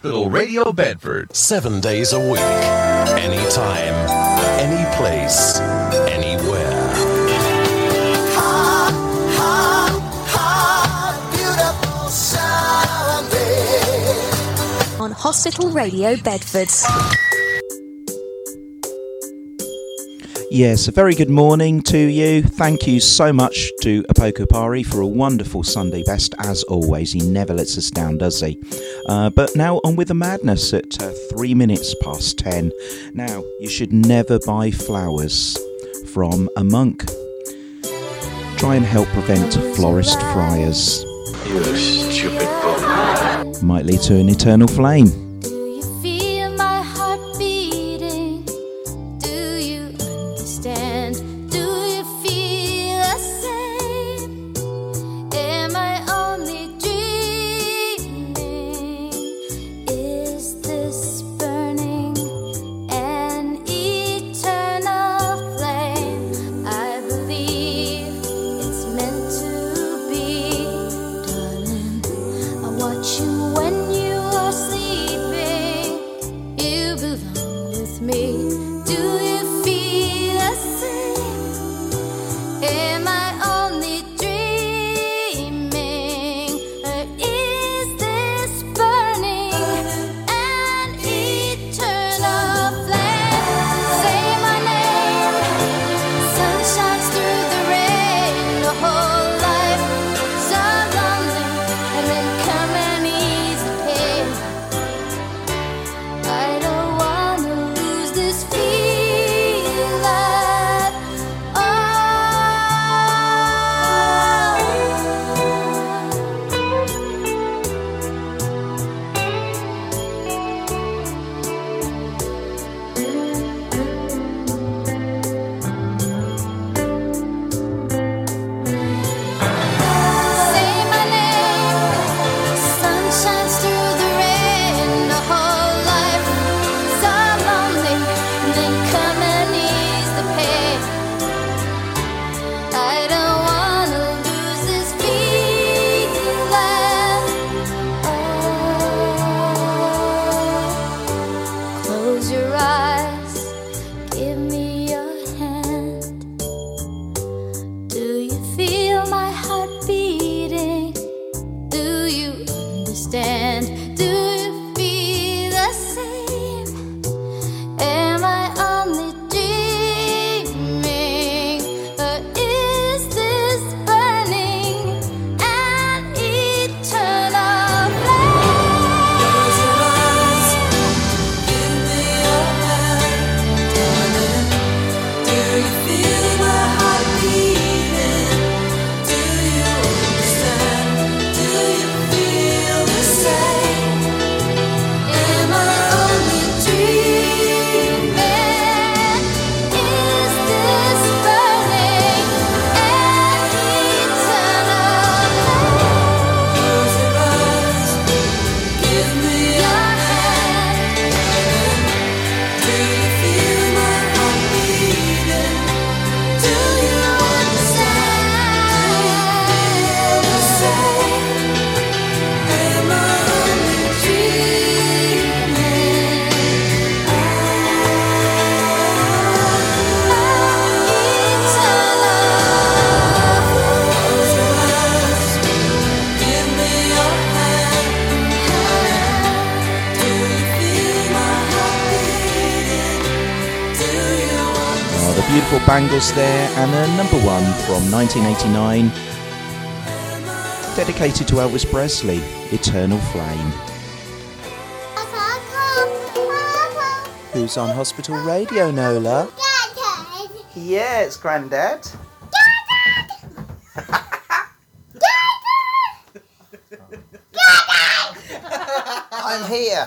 Hospital Radio Bedford. Seven days a week. Anytime. Any place. Anywhere. on Hospital Radio Bedford. Yes, a very good morning to you. Thank you so much to Apoko Pari for a wonderful Sunday best, as always. He never lets us down, does he? Uh, but now on with the madness at uh, three minutes past ten. Now, you should never buy flowers from a monk. Try and help prevent florist friars. You stupid bum. Might lead to an eternal flame. There, and a number one from 1989, dedicated to Elvis Presley, Eternal Flame. Who's on hospital radio, Nola? Yeah, it's Grandad. I'm here.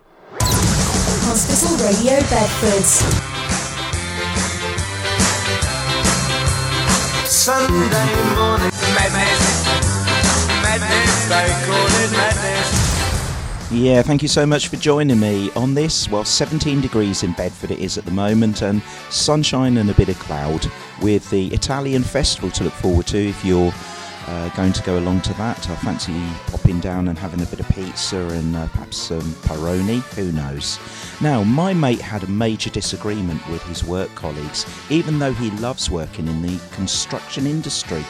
Hospital Radio Bedford. Sunday morning madness, madness, they call it madness. Yeah, thank you so much for joining me on this. Well, 17 degrees in Bedford it is at the moment, and sunshine and a bit of cloud, with the Italian festival to look forward to if you're uh, going to go along to that. I fancy popping down and having a bit of pizza and uh, perhaps some Peroni, who knows. Now, my mate had a major disagreement with his work colleagues, even though he loves working in the construction industry.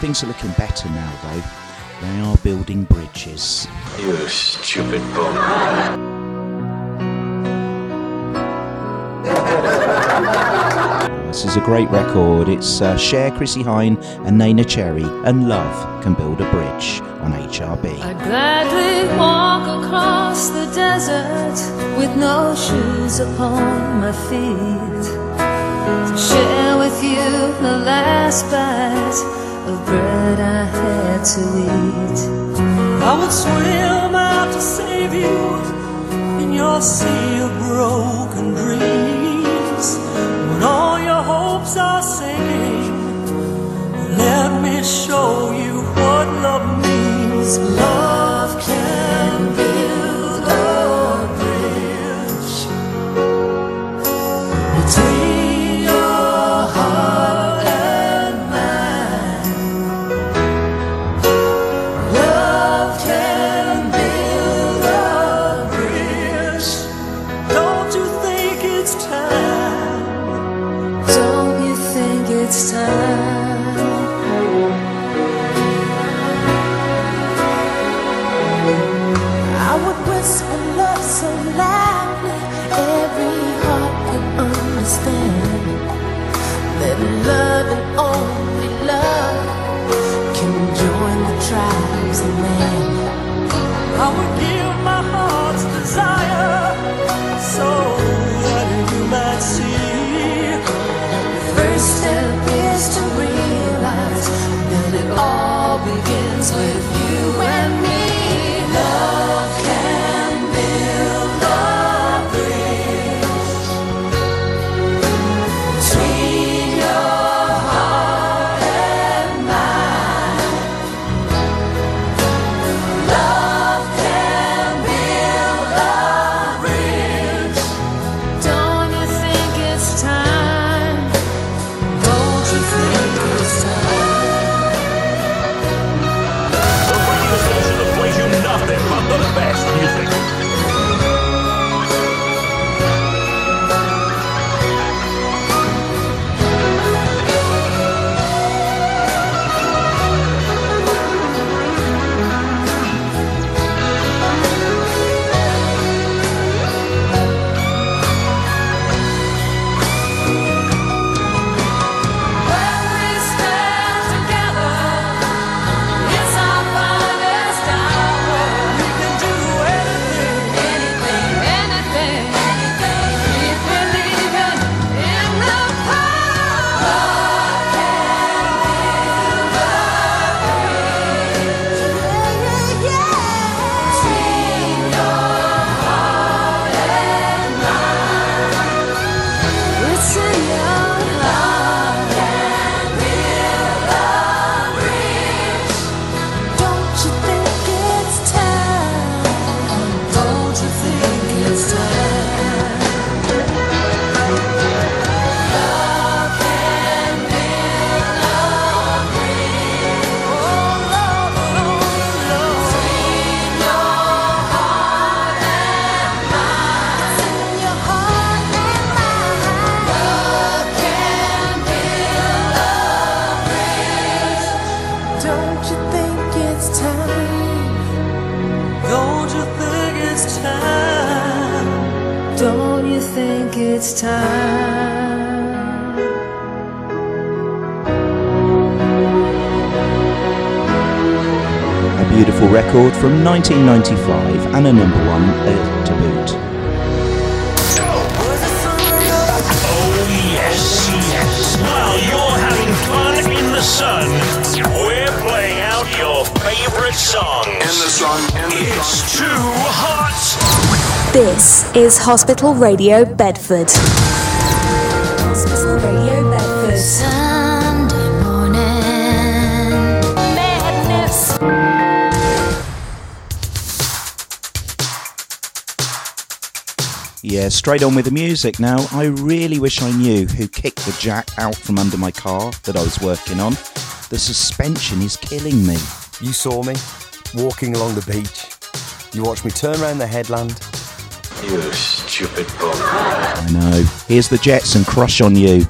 Things are looking better now, though. They are building bridges. You stupid bum. This is a great record. It's uh, Cher, Chrissie Hynde, and Neneh Cherry, and Love Can Build a Bridge on HRB. I gladly walk across the desert with no shoes upon my feet share with you the last bite of bread I had to eat. I would swim out to save you in your sea of broken dreams. When all your hopes are sinking, let me show you what love means. Love 1995 and a number one at to boot. While you're having fun in the sun, we're playing out your favorite. And the song, it's too hot. This is Hospital Radio Bedford. yeah, straight on with the music now. I really wish I knew who kicked the jack out from under my car that I was working on. The suspension is killing me. You saw me walking along the beach. You watched me turn around the headland. You stupid bum. I know. Here's the Jets and Crush on You.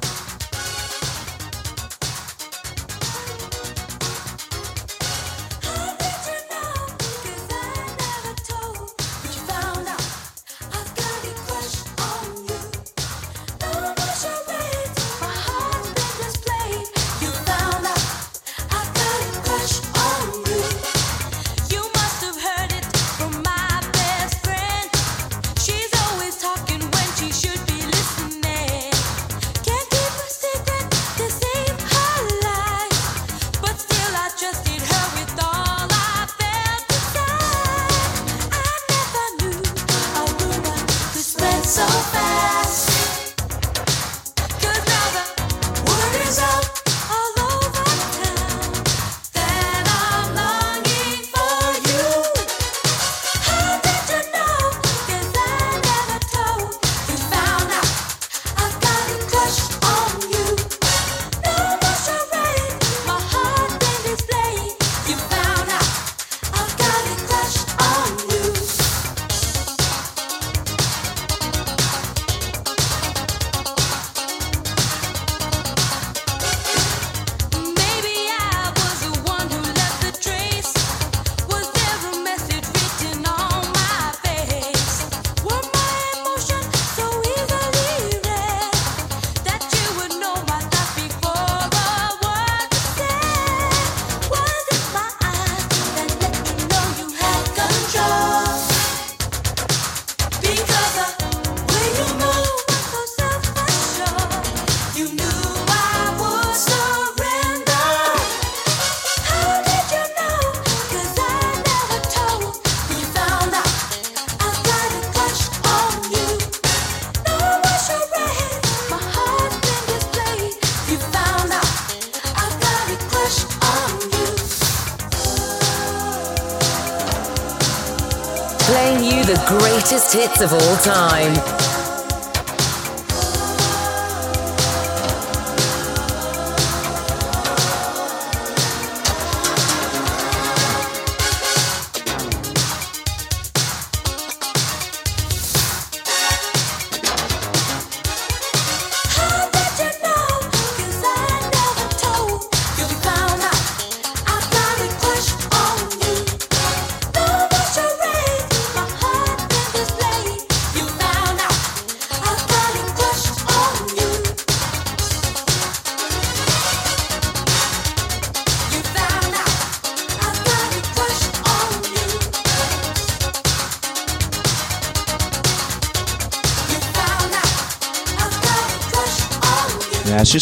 hits of all time.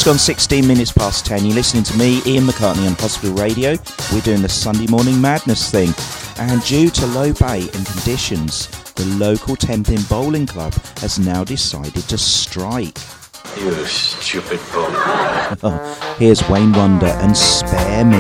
Just gone 16 minutes past 10. You're listening to me, Ian McCartney, on Hospital Radio. We're doing the Sunday Morning Madness thing. And due to low bay and conditions, the local Tenpin Bowling Club has now decided to strike. You stupid bum! Here's Wayne Wonder and Spare Me.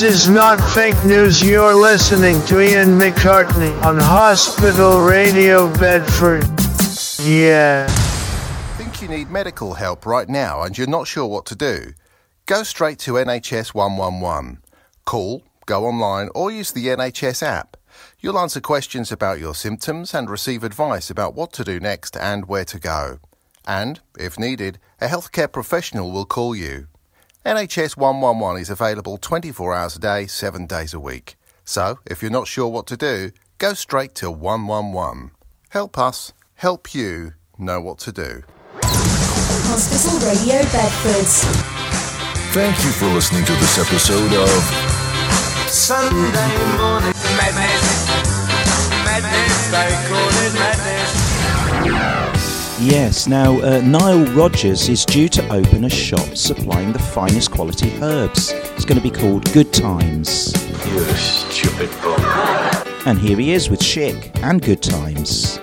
This is not fake news. You're listening to Ian McCartney on Hospital Radio Bedford. Yeah. Think you need medical help right now and you're not sure what to do? Go straight to NHS 111. Call, go online, or use the NHS app. You'll answer questions about your symptoms and receive advice about what to do next and where to go. And, if needed, a healthcare professional will call you. NHS 111 is available 24 hours a day, 7 days a week. So, if you're not sure what to do, go straight to 111. Help us, help you know what to do. Hospital Radio Bedford. Thank you for listening to this episode of Sunday morning madness, madness, they call it madness. Yes, now uh, Nile Rodgers is due to open a shop supplying the finest quality herbs. It's going to be called Good Times. You stupid bum. And here he is with Chic and Good Times.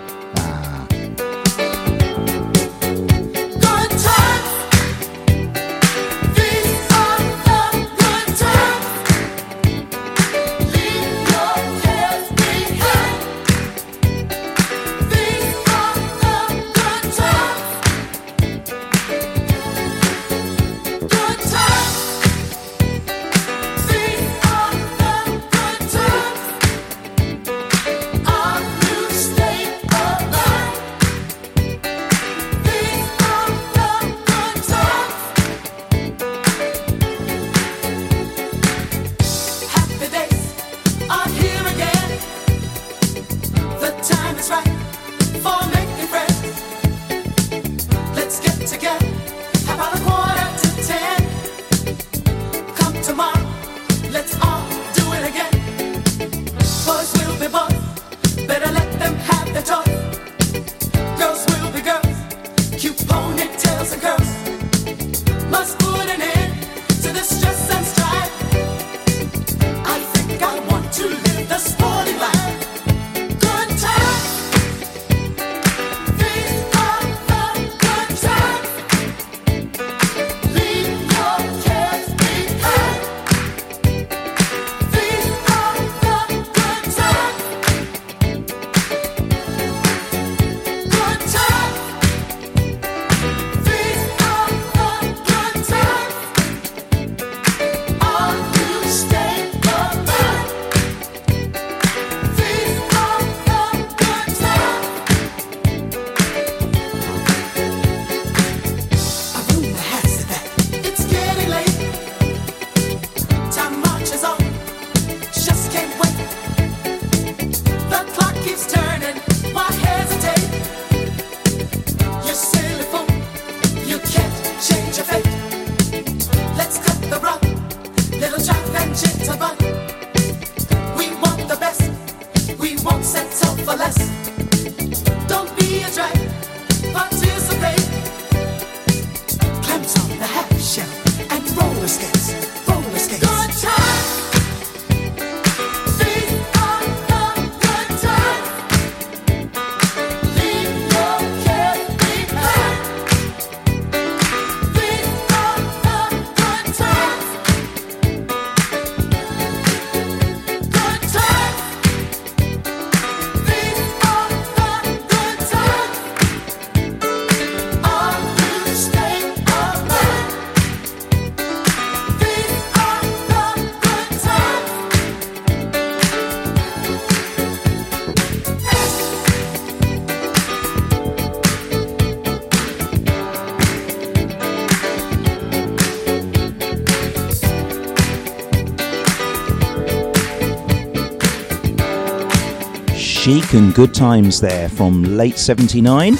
Chic and Good Times there from late 79.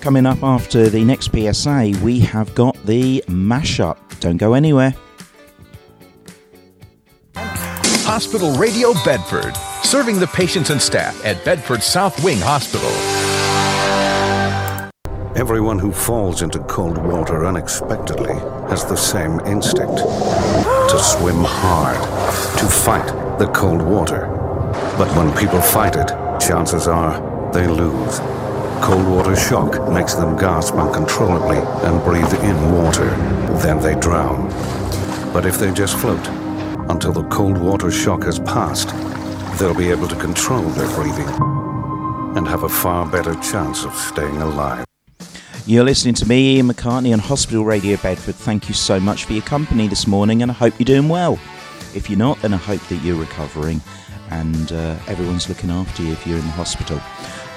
Coming up after the next PSA, we have got the mashup. Don't go anywhere. Hospital Radio Bedford, serving the patients and staff at Bedford South Wing Hospital. Everyone who falls into cold water unexpectedly has the same instinct to swim hard, to fight the cold water. But when people fight it, chances are they lose. Cold water shock makes them gasp uncontrollably and breathe in water. Then they drown. But if they just float until the cold water shock has passed, they'll be able to control their breathing and have a far better chance of staying alive. You're listening to me, Ian McCartney, on Hospital Radio Bedford. Thank you so much for your company this morning, and I hope you're doing well. If you're not, then I hope that you're recovering and uh, everyone's looking after you if you're in the hospital.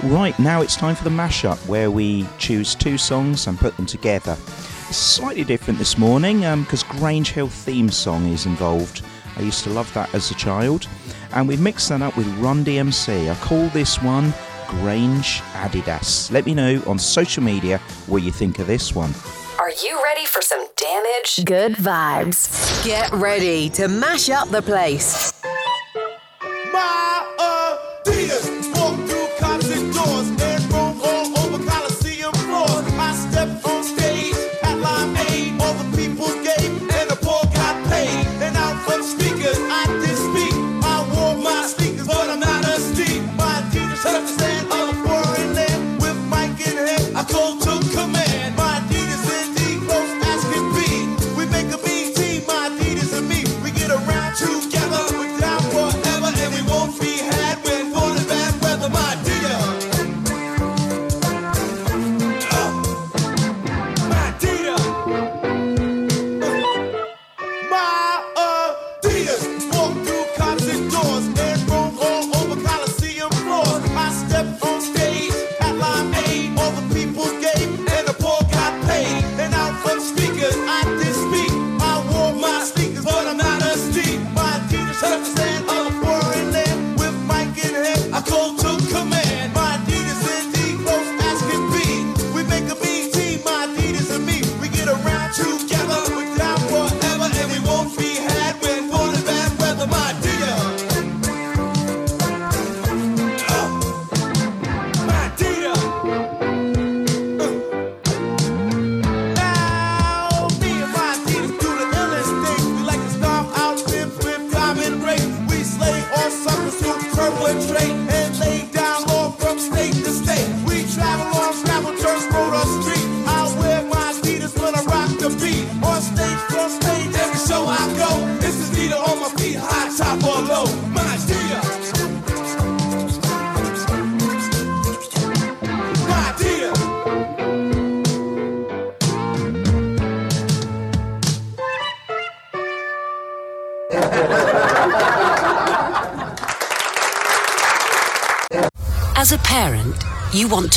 Right, now it's time for the mashup where we choose two songs and put them together. Slightly different this morning because Grange Hill theme song is involved. I used to love that as a child. And we've mixed that up with Run DMC. I call this one Grange Adidas. Let me know on social media what you think of this one. Are you ready for some damage? Good vibes. Get ready to mash up the place. My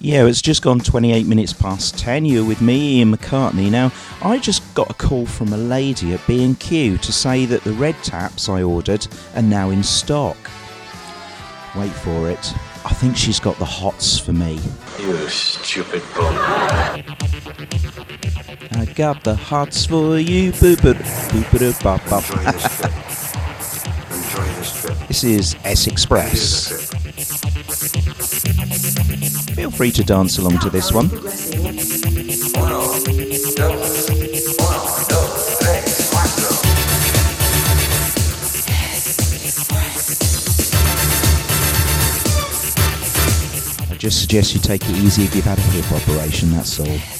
Yeah, it's just gone 28 minutes past 10. You're with me, Ian McCartney. Now, I just got a call from a lady at B&Q to say that the red taps I ordered are now in stock. Wait for it. I think she's got the hots for me. You stupid bum. I got the hots for you. Boop boop boop bop bop. This is S Express. Feel free to dance along to this one. I just suggest you take it easy if you've had a hip operation, that's all.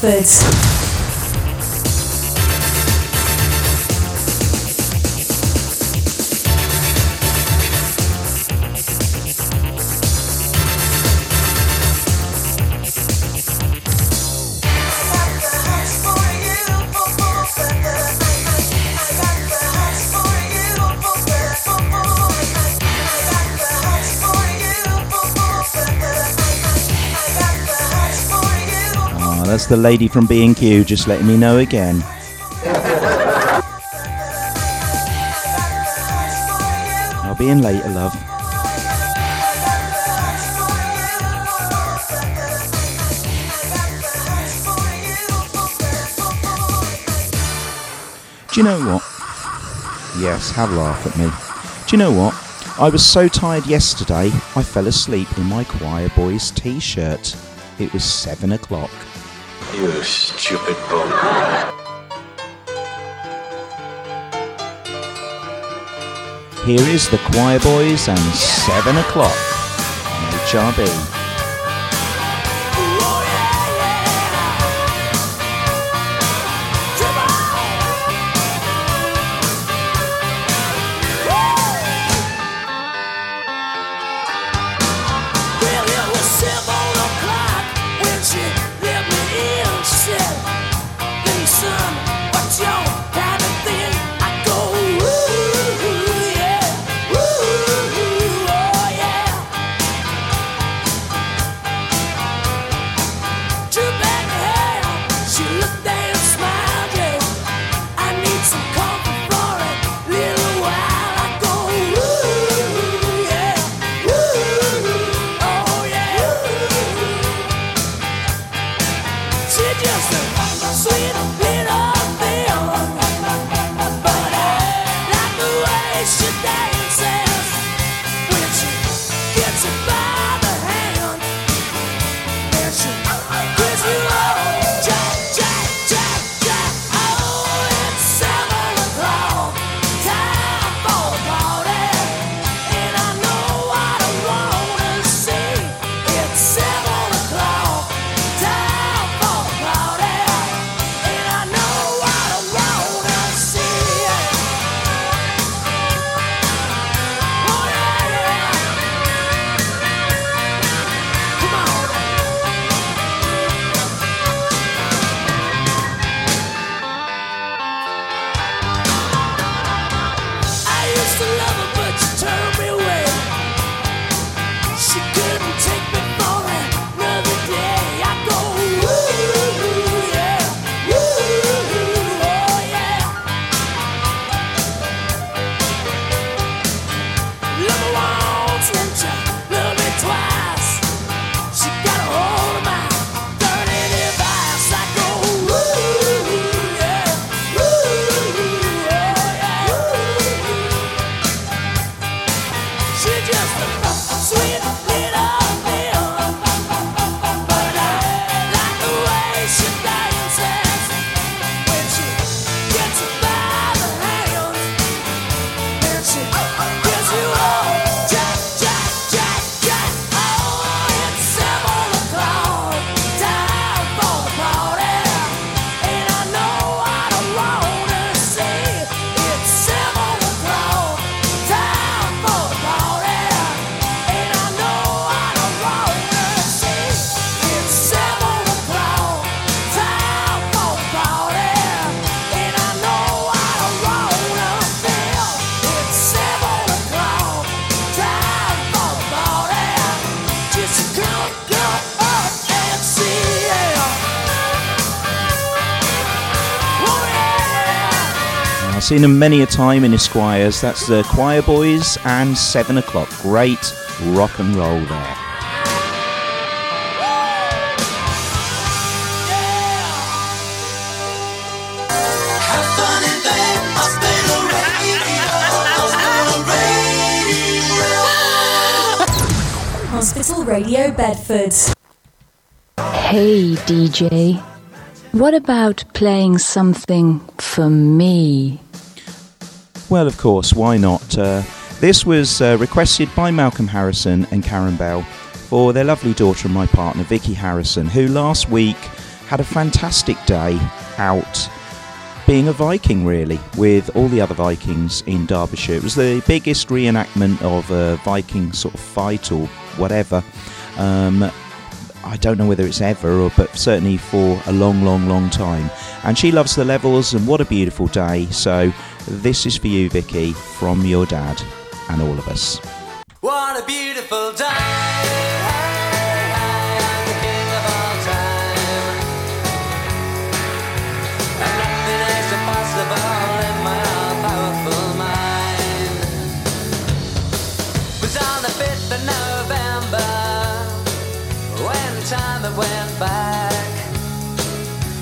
Records. that's the lady from B&Q just letting me know again. I'll be in later, love. Do you know what? Yes, have a laugh at me. Do you know what? I was so tired yesterday, I fell asleep in my choir boy's t shirt. It was seven o'clock. You stupid bum. Here is the Choir Boys and 7 o'clock. HRB. seen them many a time in Esquires. That's the Choir Boys and 7 o'clock. Great rock and roll there. Hospital Radio Bedford. Hey DJ, what about playing something for me? Well, of course, why not? Uh, this was uh, requested by Malcolm Harrison and Karen Bell for their lovely daughter and my partner, Vicky Harrison, who last week had a fantastic day out being a Viking, really, with all the other Vikings in Derbyshire. It was the biggest reenactment of a Viking sort of fight or whatever. Um, I don't know whether it's ever, or, but certainly for a long, long, long time. And she loves the Levellers, and what a beautiful day. So this is for you, Vicky, from your dad and all of us. What a beautiful day.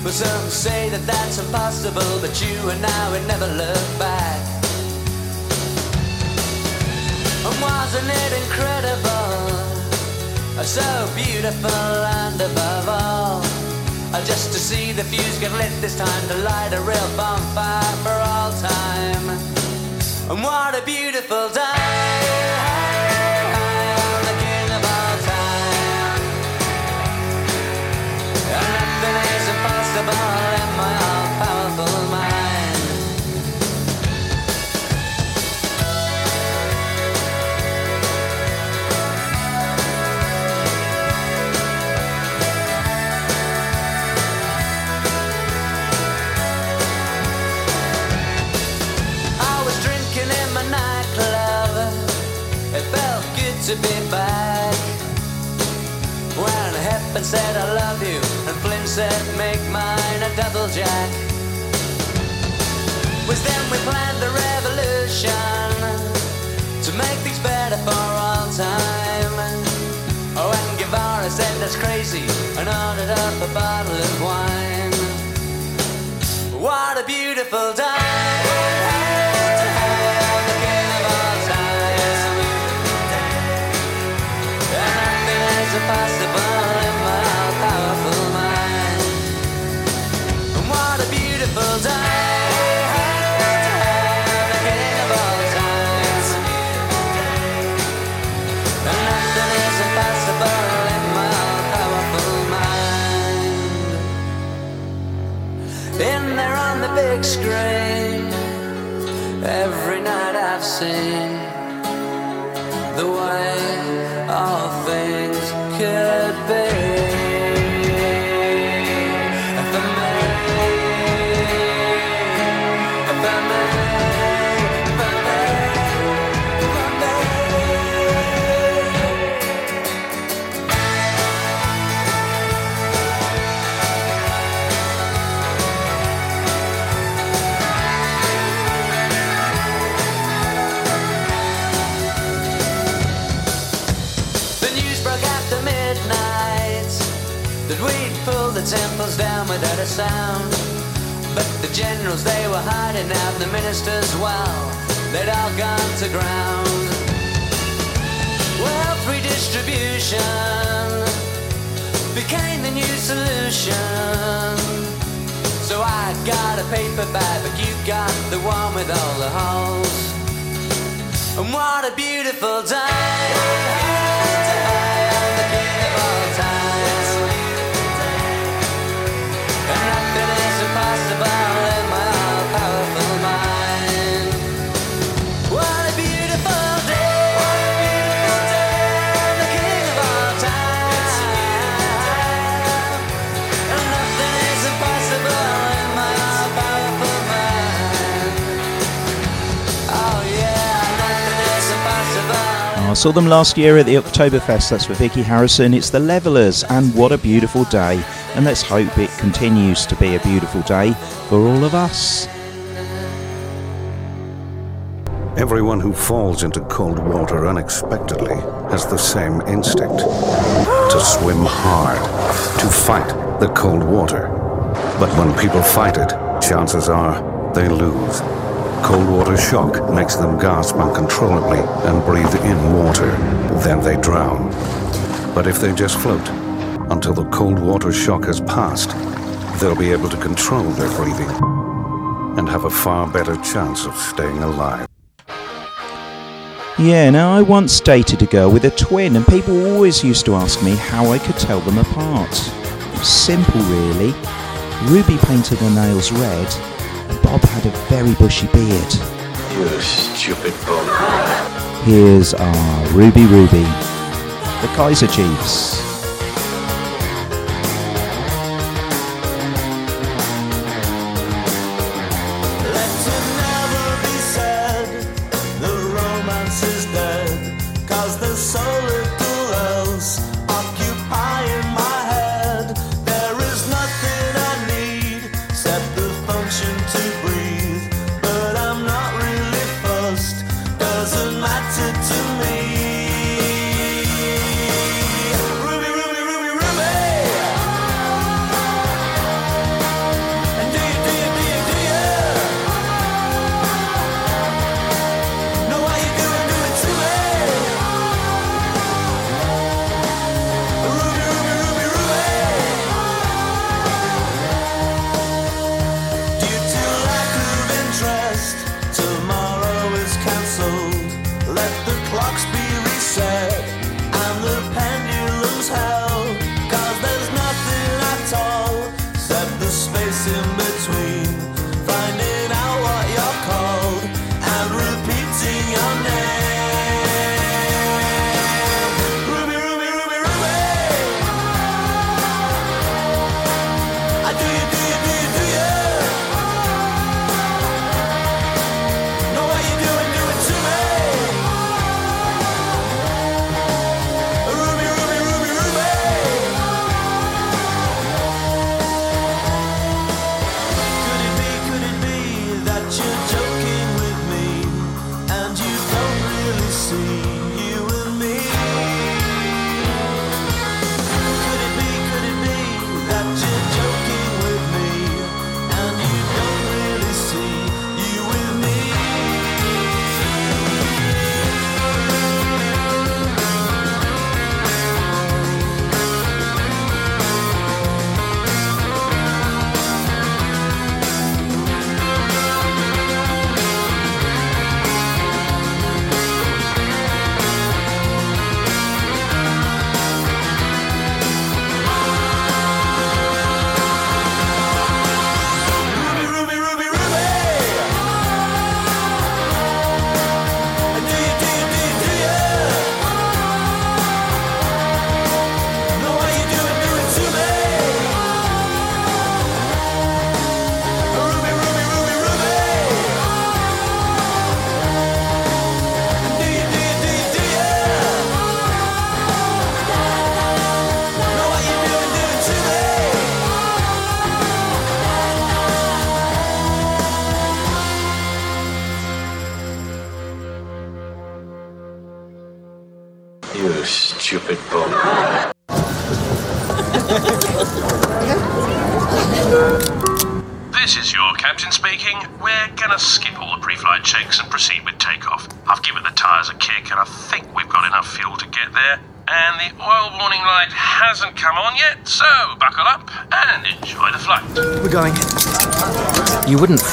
Well, some say that that's impossible, but you and I would never look back. And wasn't it incredible? So beautiful and above all, uh, just to see the fuse get lit this time to light a real bonfire for all time. And what a beautiful day! Hepburn said I love you, and Flynn said make mine a double jack. Was then we planned the revolution to make things better for all time. Oh, and Guevara said that's crazy and ordered up a bottle of wine. What a beautiful day! Seen the way all things could be. To ground. Wealth redistribution became the new solution. So I got a paper bag, but you got the one with all the holes. And what a beautiful day! Saw them last year at the Oktoberfest. That's for Vicky Harrison. It's the Levellers, and what a beautiful day. And let's hope it continues to be a beautiful day for all of us. Everyone who falls into cold water unexpectedly has the same instinct to swim hard, to fight the cold water. But when people fight it, chances are they lose. Cold water shock makes them gasp uncontrollably and breathe in water. Then they drown. But if they just float until the cold water shock has passed, they'll be able to control their breathing and have a far better chance of staying alive. Yeah, now I once dated a girl with a twin, and people always used to ask me how I could tell them apart. Simple, really. Ruby painted her nails red, Bob had a very bushy beard. You stupid bum. Here's our Ruby Ruby, the Kaiser Chiefs.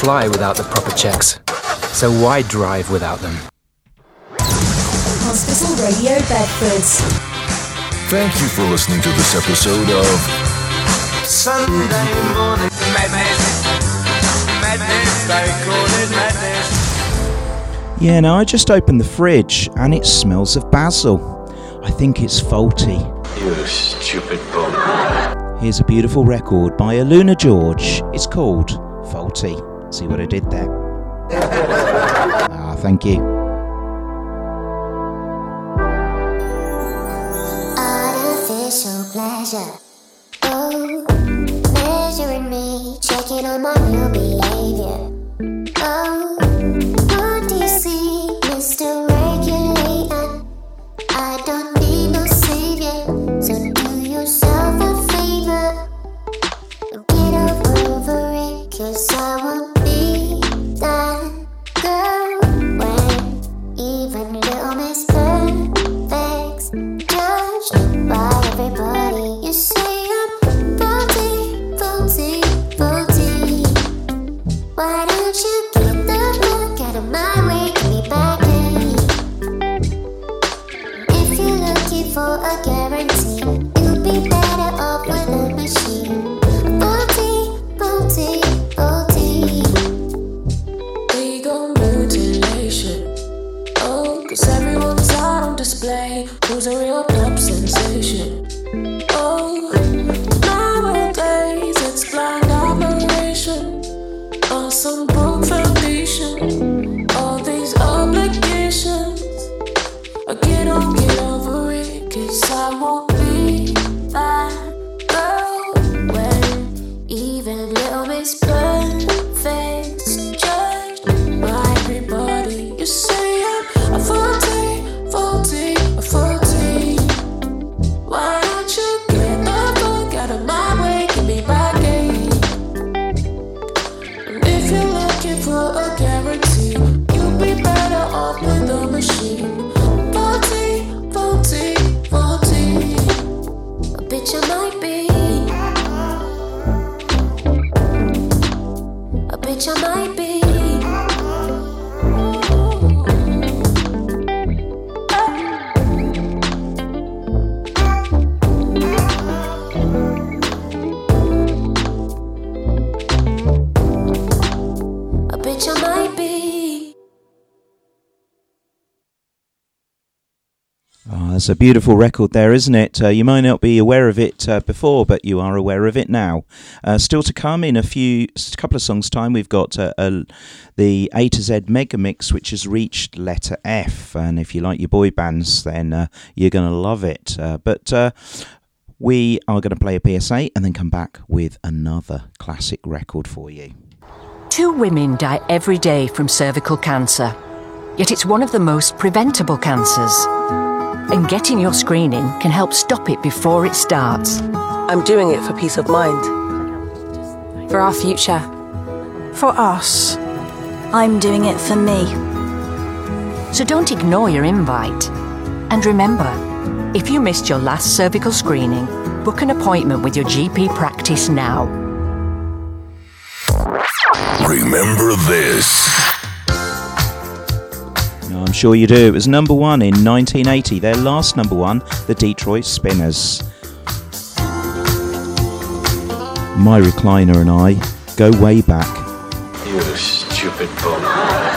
fly without the proper checks. So why drive without them? Hospital Radio Bedford. Thank you for listening to this episode of Sunday Morning Madness. Madness, they call it madness. Yeah, now I just opened the fridge and it smells of basil. I think it's faulty. You stupid bum. Here's a beautiful record by AlunaGeorge. It's called see what I did there. ah, thank you. That's a beautiful record there, isn't it? Uh, you might not be aware of it uh, before, but you are aware of it now. Uh, still to come in a few a couple of songs' time, we've got uh, the A to Z mega mix, which has reached letter F. And if you like your boy bands, then uh, you're going to love it. Uh, but we are going to play a PSA and then come back with another classic record for you. Two women die every day from cervical cancer, yet it's one of the most preventable cancers and getting your screening can help stop it before it starts. I'm doing it for peace of mind. For our future. For us. I'm doing it for me. So don't ignore your invite. And remember, if you missed your last cervical screening, book an appointment with your GP practice now. Remember this. I'm sure you do. It was number one in 1980, their last number one, the Detroit Spinners. My recliner and I go way back. You stupid bum.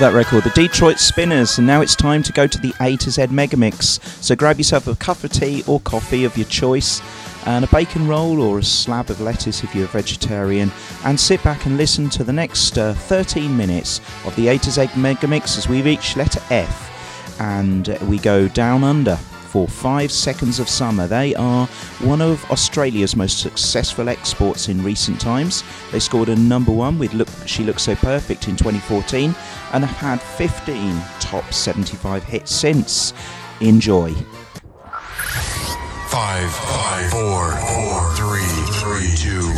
Love that record, the Detroit Spinners, and now it's time to go to the A to Z Megamix. So grab yourself a cup of tea or coffee of your choice, and a bacon roll or a slab of lettuce if you're a vegetarian, and sit back and listen to the next uh, 13 minutes of the A to Z Megamix as we reach letter F, and we go down under for Five Seconds of Summer. They are one of Australia's most successful exports in recent times. They scored a number one with Look She Looks So Perfect in 2014 and have had 15 top 75 hits since. Enjoy. Five, five, four, four, three, three, two,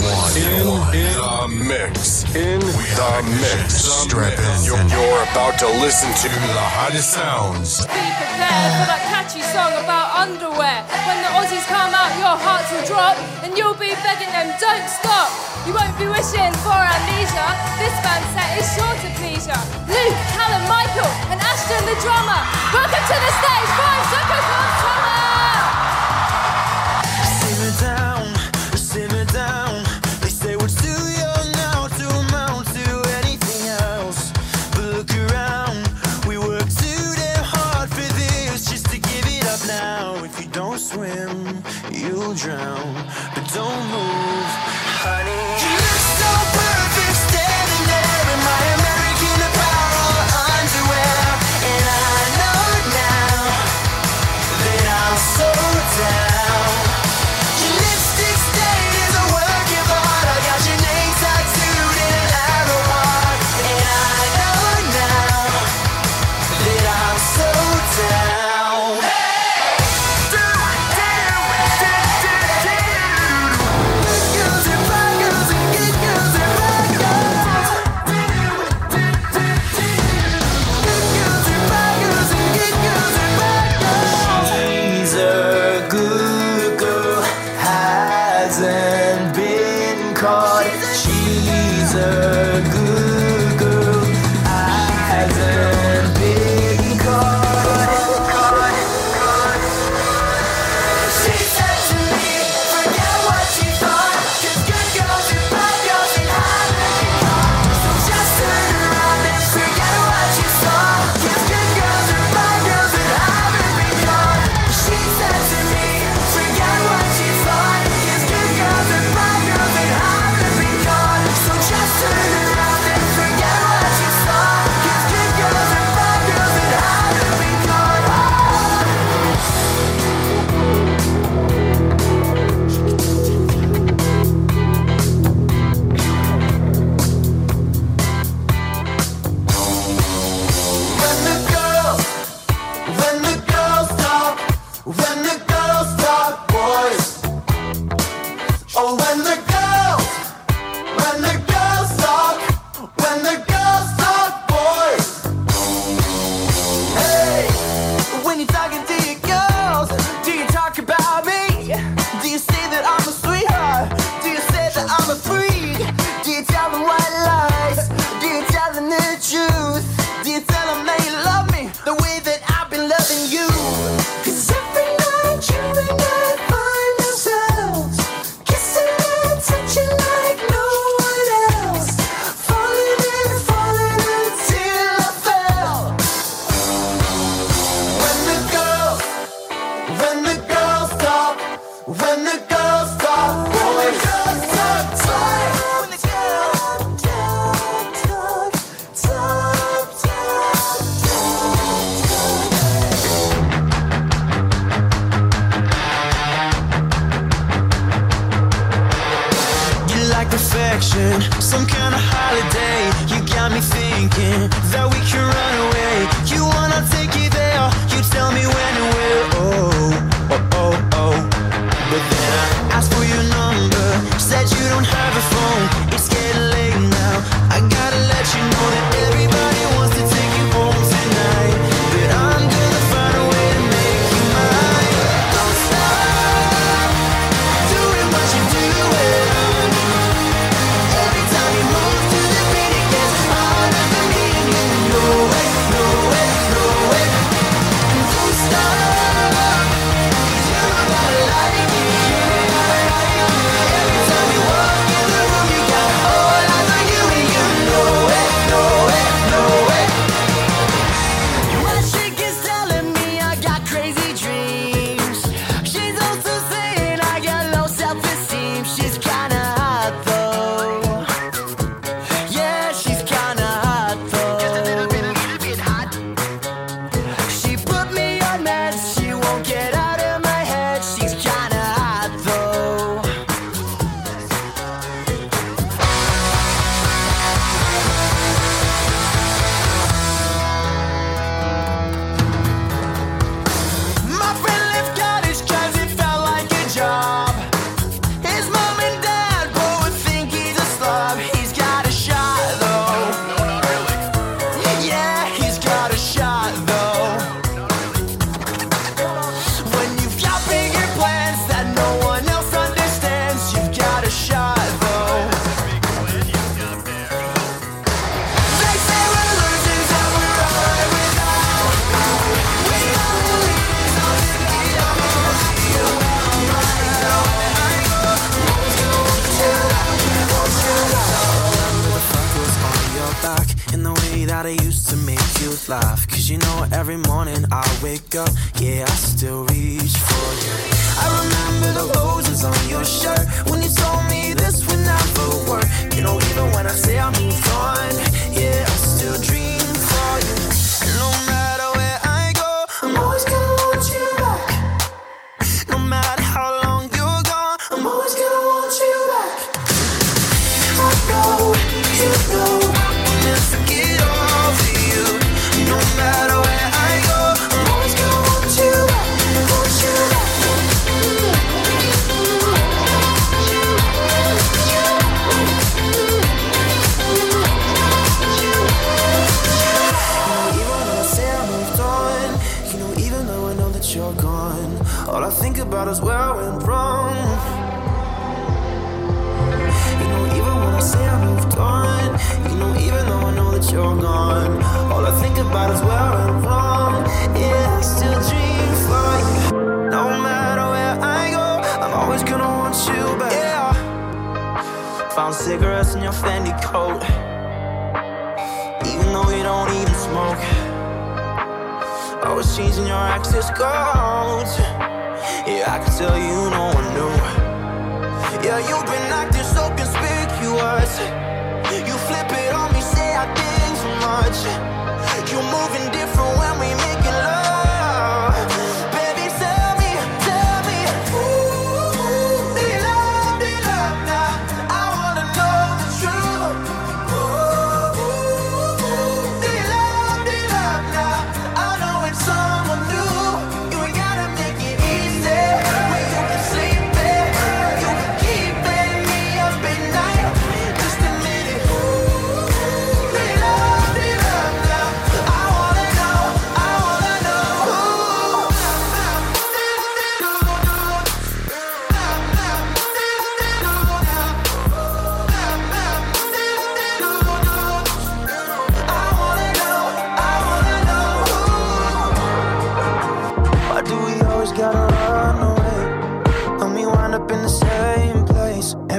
one. In, the mix. In the mix. Strap in. You're, you're about to listen to the hottest sounds. Be prepared for that catchy song about underwear. When the Aussies come out, your hearts will drop, and you'll be begging them, don't stop. You won't be wishing for amnesia. This band set is sure to please ya. Luke, Calum, Michael, and Ashton the drummer. Welcome to the stage, Five Seconds drown.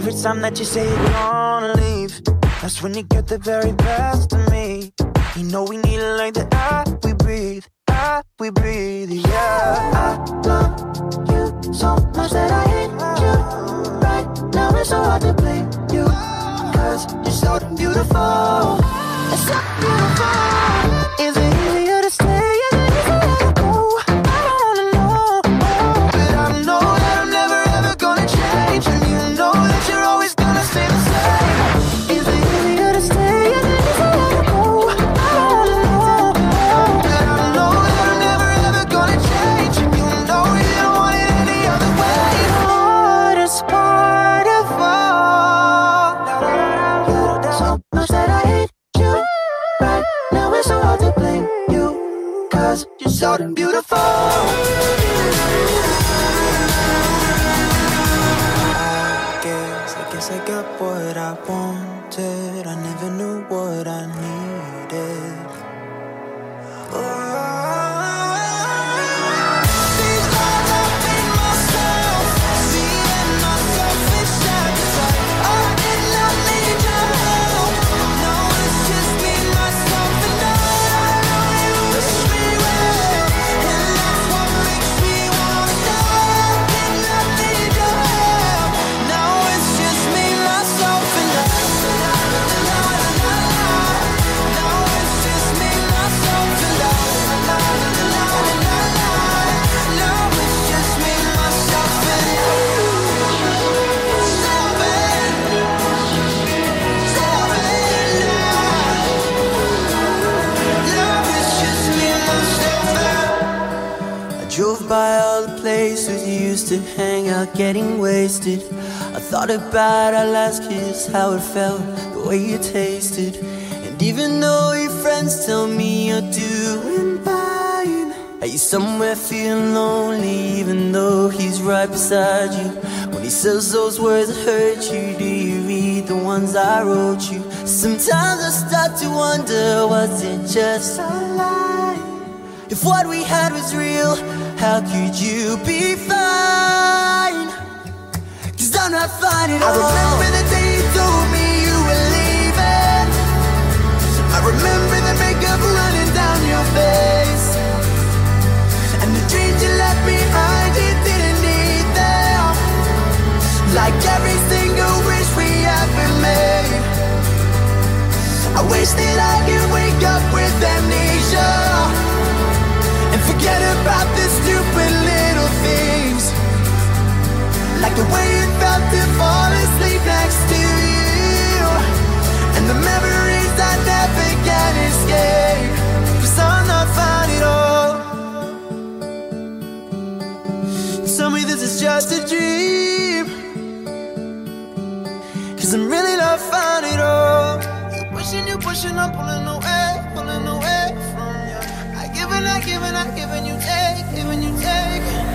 Every time that you say you're gonna leave, that's when you get the very best of me. You know we need it like the air we breathe, air we breathe, yeah. I love you so much that I hate you. Right now it's so hard to blame you, cause you're so beautiful. It's so beautiful. Oh. to hang out getting wasted. I thought about our last kiss, how it felt, the way it tasted. And even though your friends tell me you're doing fine, are you somewhere feeling lonely, even though he's right beside you? When he says those words that hurt you, do you read the ones I wrote you? Sometimes I start to wonder, was it just a lie? If what we had was real, how could you be fine? Cause I'm not fine at I all. I remember the day you told me you were leaving. I remember the makeup running down your face. And the dreams you left behind, you didn't need them. Like every single wish we ever made. I wish that I could wake up with amnesia. Forget about the stupid little things, like the way it felt to fall asleep next to you, and the memories I never can escape. Cause I'm not fine at all. Tell me this is just a dream, cause I'm really not fine at all. You pushing, you pushing, I'm pulling away. Give and I give and I give and you take,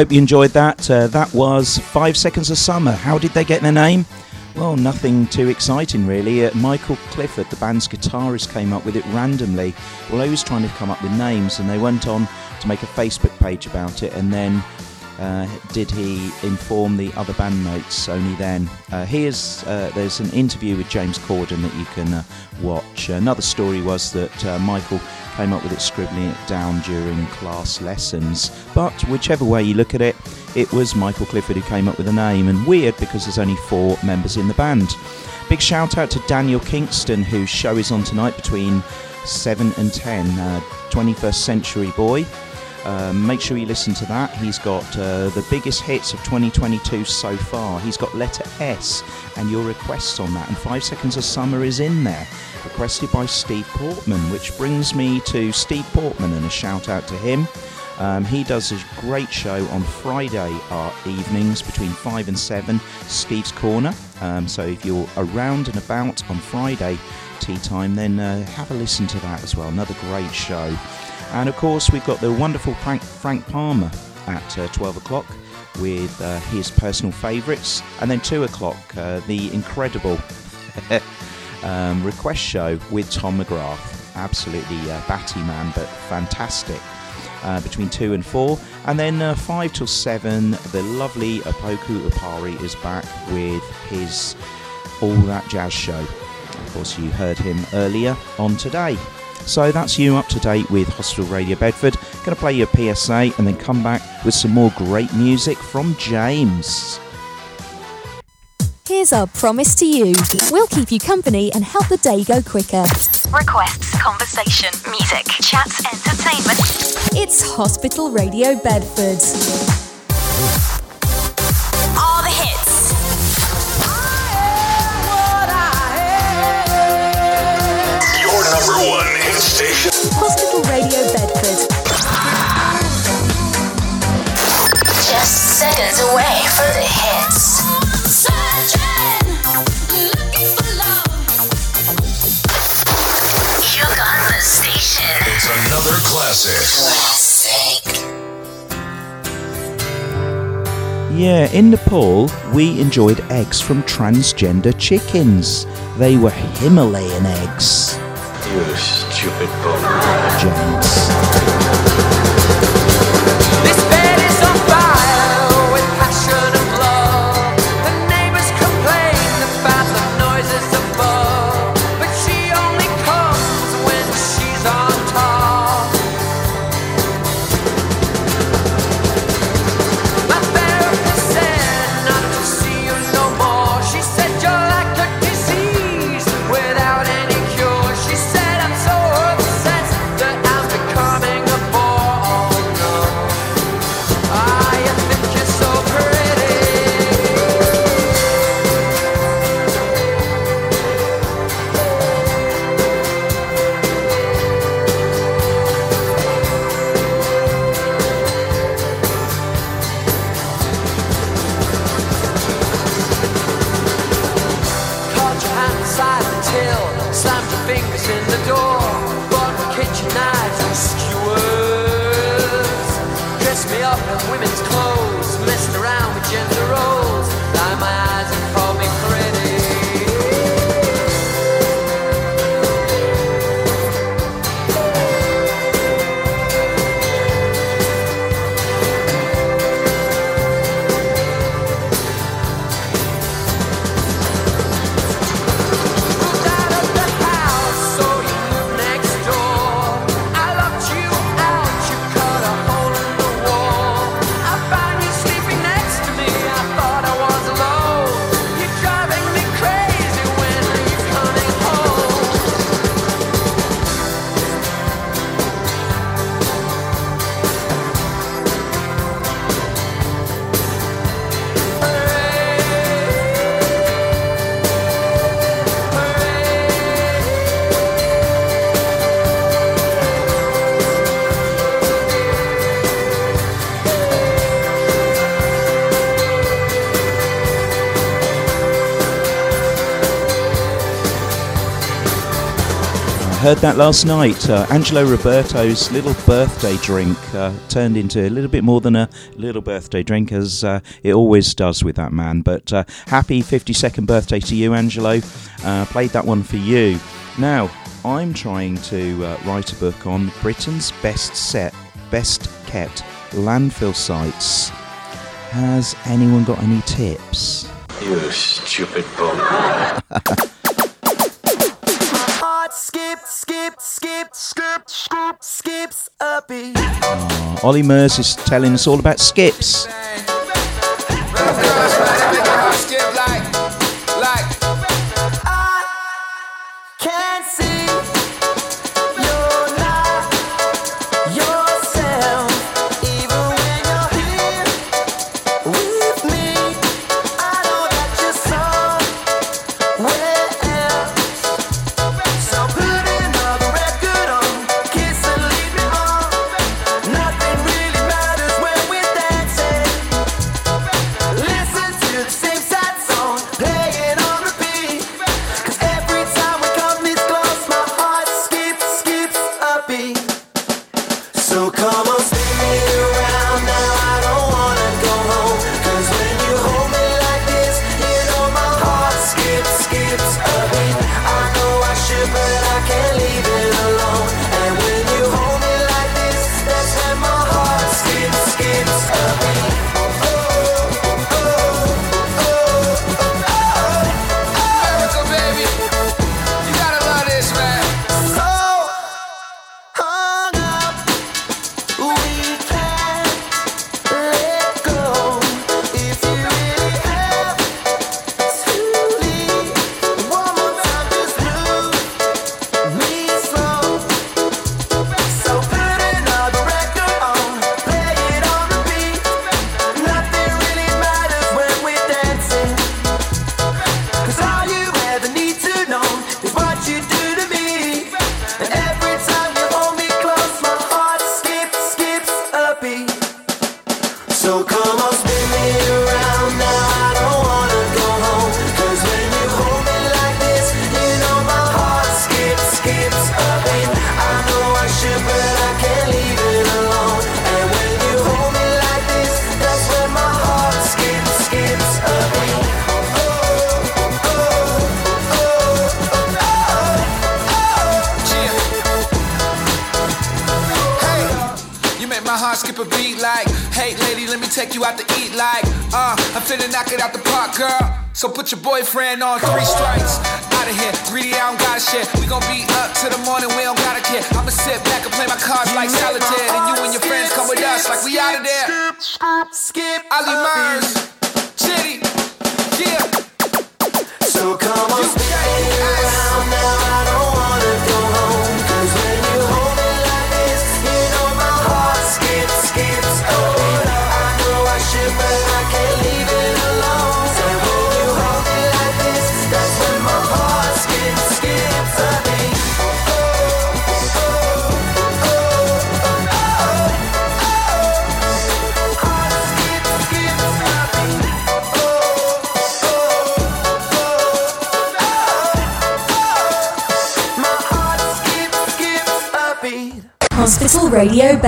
hope you enjoyed that. Uh, that was Five Seconds of Summer. How did they get their name? Well, nothing too exciting really. Uh, Michael Clifford, the band's guitarist, came up with it randomly. Well, he was trying to come up with names, and they went on to make a Facebook page about it, and then uh, did he inform the other bandmates only then. Uh, here's uh, there's an interview with James Corden that you can uh, watch. Another story was that uh, Michael came up with it scribbling it down during class lessons. But whichever way you look at it, it was Michael Clifford who came up with the name, and weird because there's only four members in the band. Big shout out to Daniel Kingston, whose show is on tonight between 7 and 10. Uh, 21st Century Boy. Um, make sure you listen to that. He's got uh, the biggest hits of 2022 so far. He's got letter S and your requests on that, and Five Seconds of Summer is in there, requested by Steve Portman, which brings me to Steve Portman and a shout out to him. Um, he does a great show on Friday evenings between 5 and 7, Steve's Corner. Um, so if you're around and about on Friday tea time, then uh, have a listen to that as well. Another great show. And of course, we've got the wonderful Frank, Frank Palmer at uh, 12 o'clock with uh, his personal favourites. And then 2 o'clock, uh, the incredible um, request show with Tom McGrath. Absolutely uh, batty man, but fantastic. Uh, between 2 and 4. And then uh, 5 till 7, the lovely Apoku Upari is back with his All That Jazz show. Of course, you heard him earlier on today. So that's you up to date with Hospital Radio Bedford. Going to play your PSA and then come back with some more great music from James. Here's our promise to you. We'll keep you company and help the day go quicker. Requests, conversation, music, chats, entertainment. It's Hospital Radio Bedford. All the hits. Your number one hit station. Hospital Radio Bedford. Just seconds away from the hits. Classic. Classic. Yeah, in Nepal, we enjoyed eggs from transgender chickens. They were Himalayan eggs. You stupid bum. James. heard that last night. Uh, Angelo Roberto's little birthday drink uh, turned into a little bit more than a little birthday drink, as uh, it always does with that man. But uh, happy 52nd birthday to you, Angelo. Uh, played that one for you. Now, I'm trying to uh, write a book on Britain's best set, best kept landfill sites. Has anyone got any tips? You stupid bum. Olly Murs is telling us all about skips.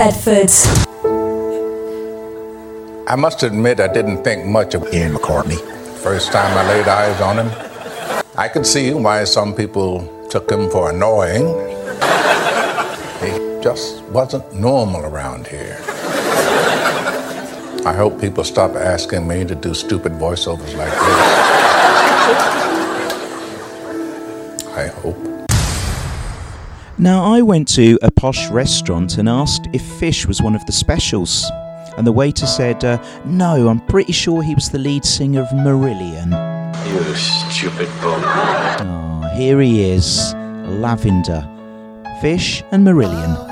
Bedford. I must admit, I didn't think much of Ian McCartney. First time I laid eyes on him, I could see why some people took him for annoying. he just wasn't normal around here. I hope people stop asking me to do stupid voiceovers like this. Now, I went to a posh restaurant and asked if fish was one of the specials. And the waiter said, uh, No, I'm pretty sure he was the lead singer of Marillion. You stupid bum. Ah, oh, here he is Lavender. Fish and Marillion.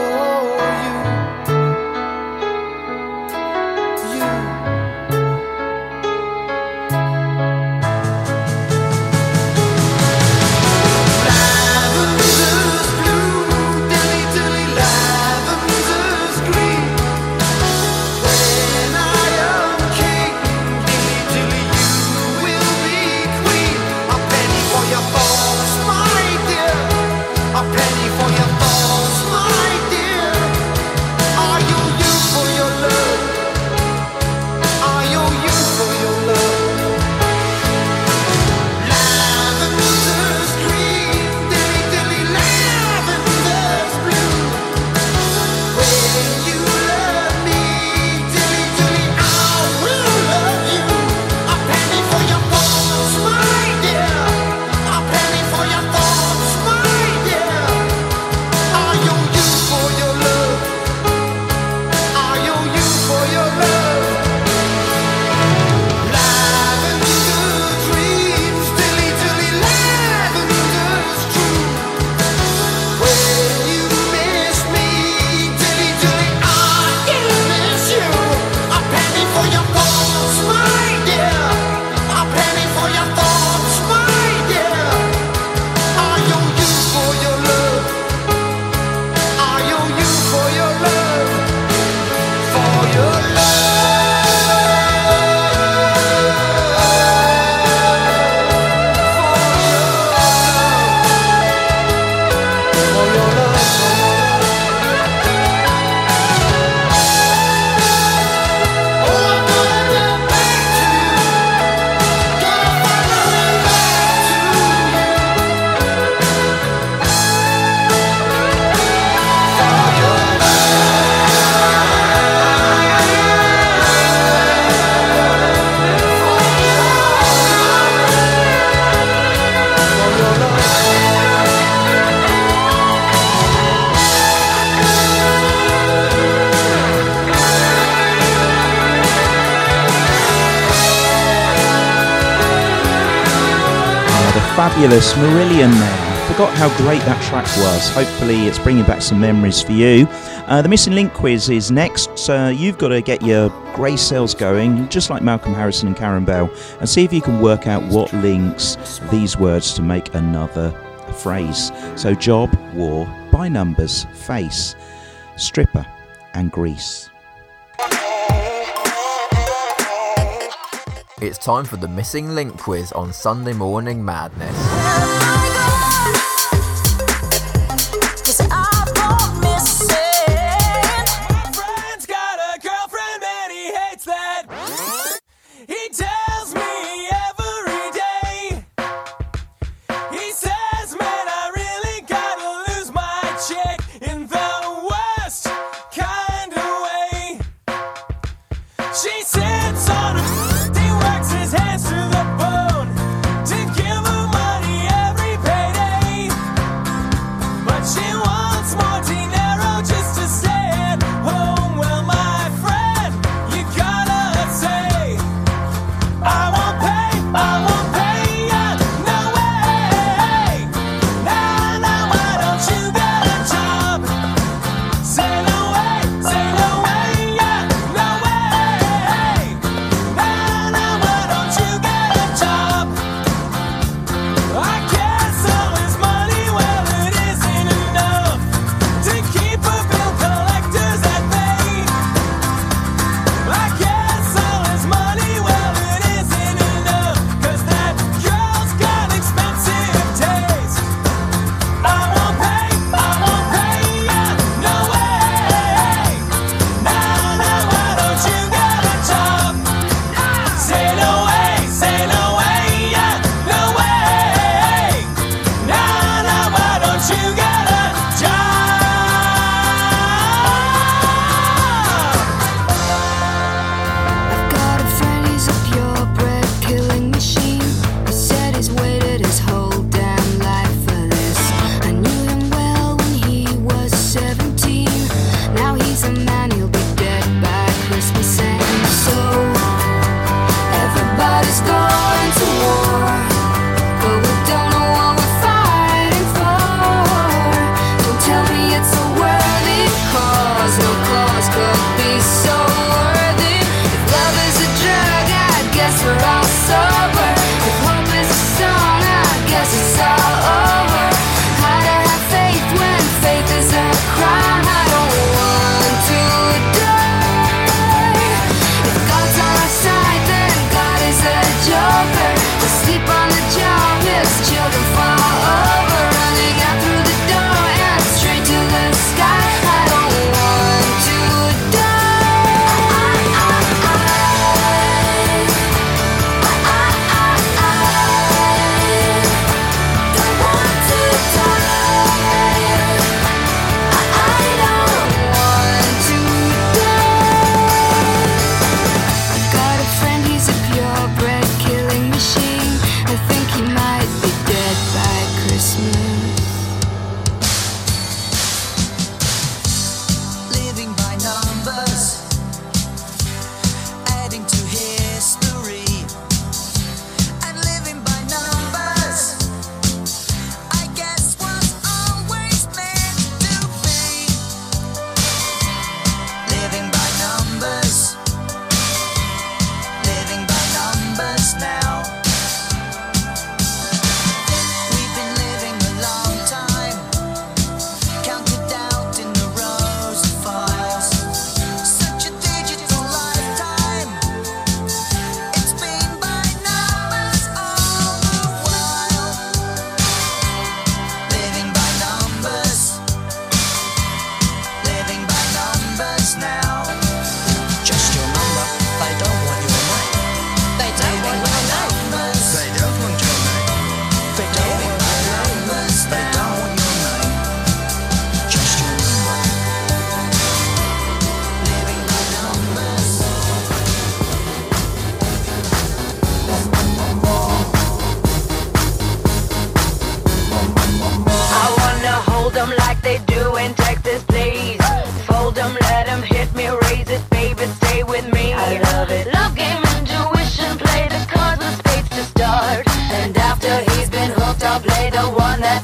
fabulous Marillion there. Forgot how great that track was. Hopefully, it's bringing back some memories for you. Uh, the missing link quiz is next, so you've got to get your grey cells going, just like Malcolm Harrison and Karen Bell, and see if you can work out what links these words to make another phrase. So, job, war, by numbers, face, stripper, and grease. It's time for the Missing Link quiz on Sunday Morning Madness.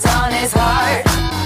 On his heart.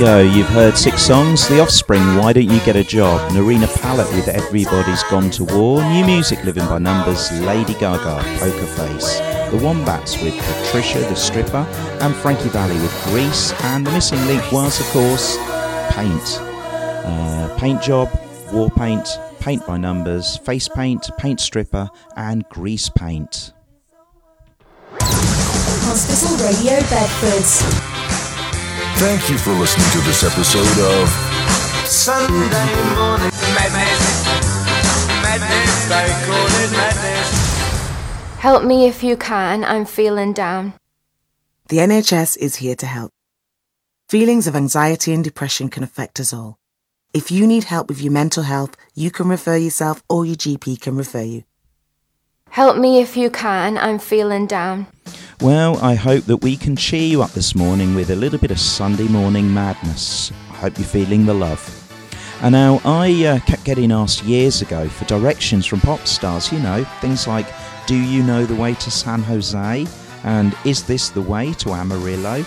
Go. You've heard six songs. The Offspring, Why Don't You Get a Job? Nerina Pallot with Everybody's Gone to War. New Musik, Living by Numbers. Lady Gaga, Poker Face. The Wombats with Patricia the Stripper. And Frankie Valli with Grease. And the missing link was, of course, Paint. Uh, paint Job, War Paint, Paint by Numbers, Face Paint, Paint Stripper, and Grease Paint. Hospital Radio Bedford. Thank you for listening to this episode of Sunday morning madness, madness, I call it madness. Help me if you can, I'm feeling down. The NHS is here to help. Feelings of anxiety and depression can affect us all. If you need help with your mental health, you can refer yourself or your GP can refer you. Help me if you can, I'm feeling down. Well, I hope that we can cheer you up this morning with a little bit of Sunday morning madness. I hope you're feeling the love. And now, I uh, kept getting asked years ago for directions from pop stars, you know, things like, Do you know the way to San Jose? And Is this the way to Amarillo?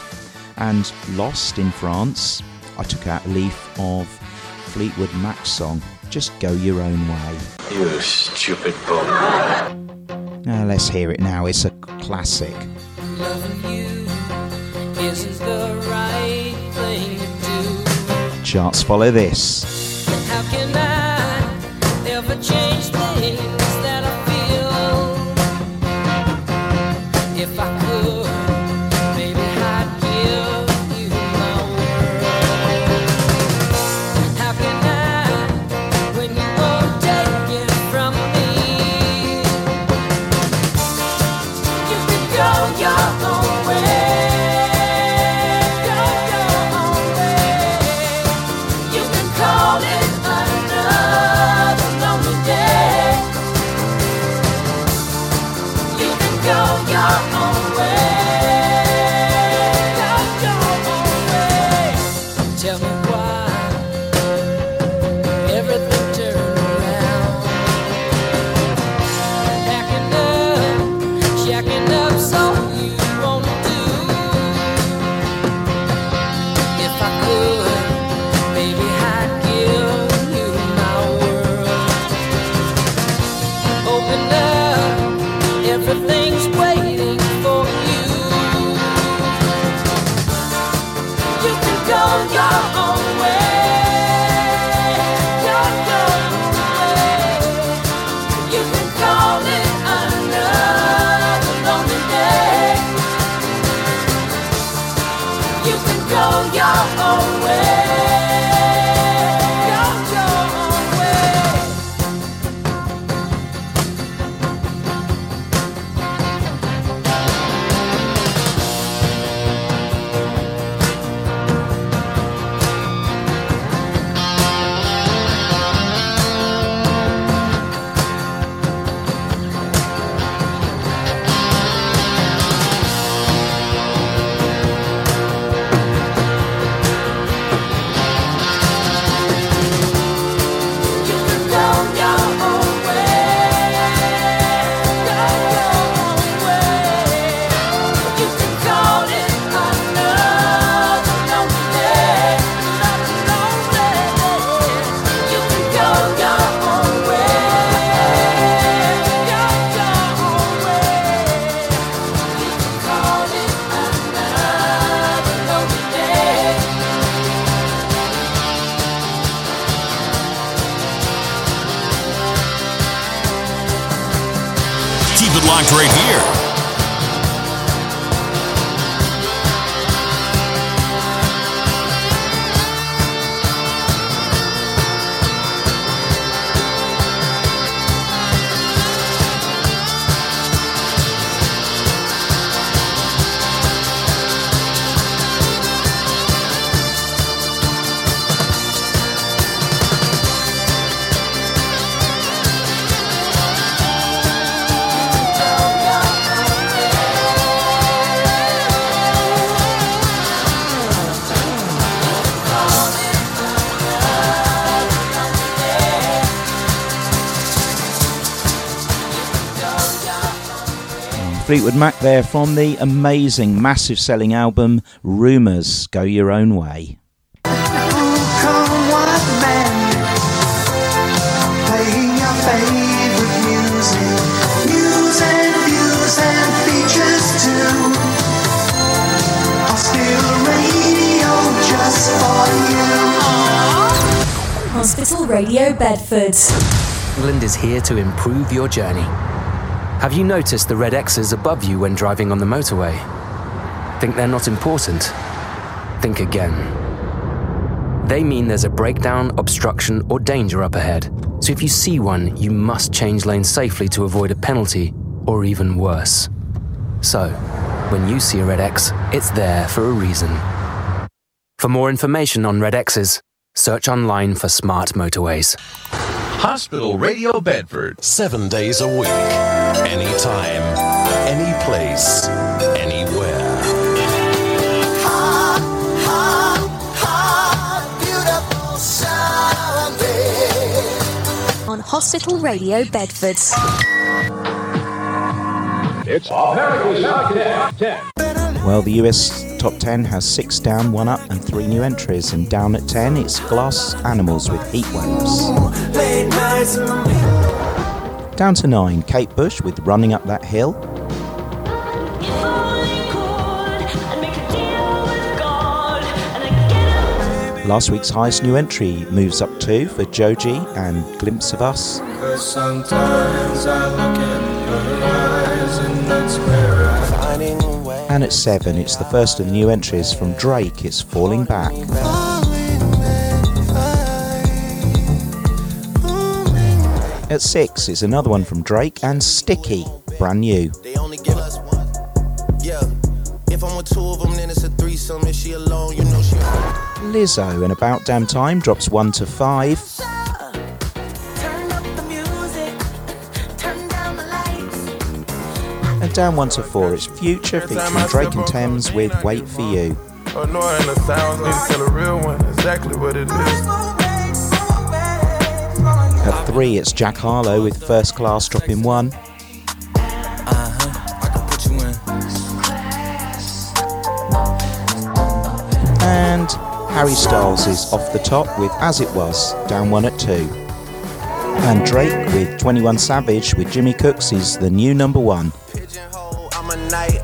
And Lost in France. I took out a leaf of Fleetwood Mac's song, Just Go Your Own Way. You stupid bum. Now, let's hear it now, it's a classic. Loving you isn't the right thing to do. Charts follow this. Right here. Fleetwood Mac there from the amazing, massive selling album Rumours Go Your Own Way. Come what may, playing your favorite music, news and views and features too. Hospital radio just for you. Hospital Radio Bedford. England is here to improve your journey. Have you noticed the red X's above you when driving on the motorway? Think they're not important? Think again. They mean there's a breakdown, obstruction, or danger up ahead. So if you see one, you must change lanes safely to avoid a penalty, or even worse. So, when you see a red X, it's there for a reason. For more information on red X's, search online for smart motorways. Hospital Radio Bedford. Seven days a week. Anytime. Any place. Anywhere. Beautiful Sunday. On Hospital Radio Bedford. It's America's Top 10. Well, the US top 10 has six down, one up, and three new entries. And down at 10, it's Glass Animals with Heat Waves. Down to nine, Kate Bush with Running Up That Hill. Last week's highest new entry moves up two for Joji and Glimpse of Us. Finding. And at 7, it's the first of the new entries from Drake, it's Falling Back. At 6, it's another one from Drake and Sticky, brand new. Lizzo and About Damn Time drops 1 to 5. Down one to four, it's Future featuring Drake and Tems with Wait For You. Annoying the sounds, need to tell a real one exactly what it is. At three, it's Jack Harlow with First Class dropping one. And Harry Styles is off the top with As It Was, down one at two. And Drake with 21 Savage with Jimmy Cooks is the new number one. I'm a night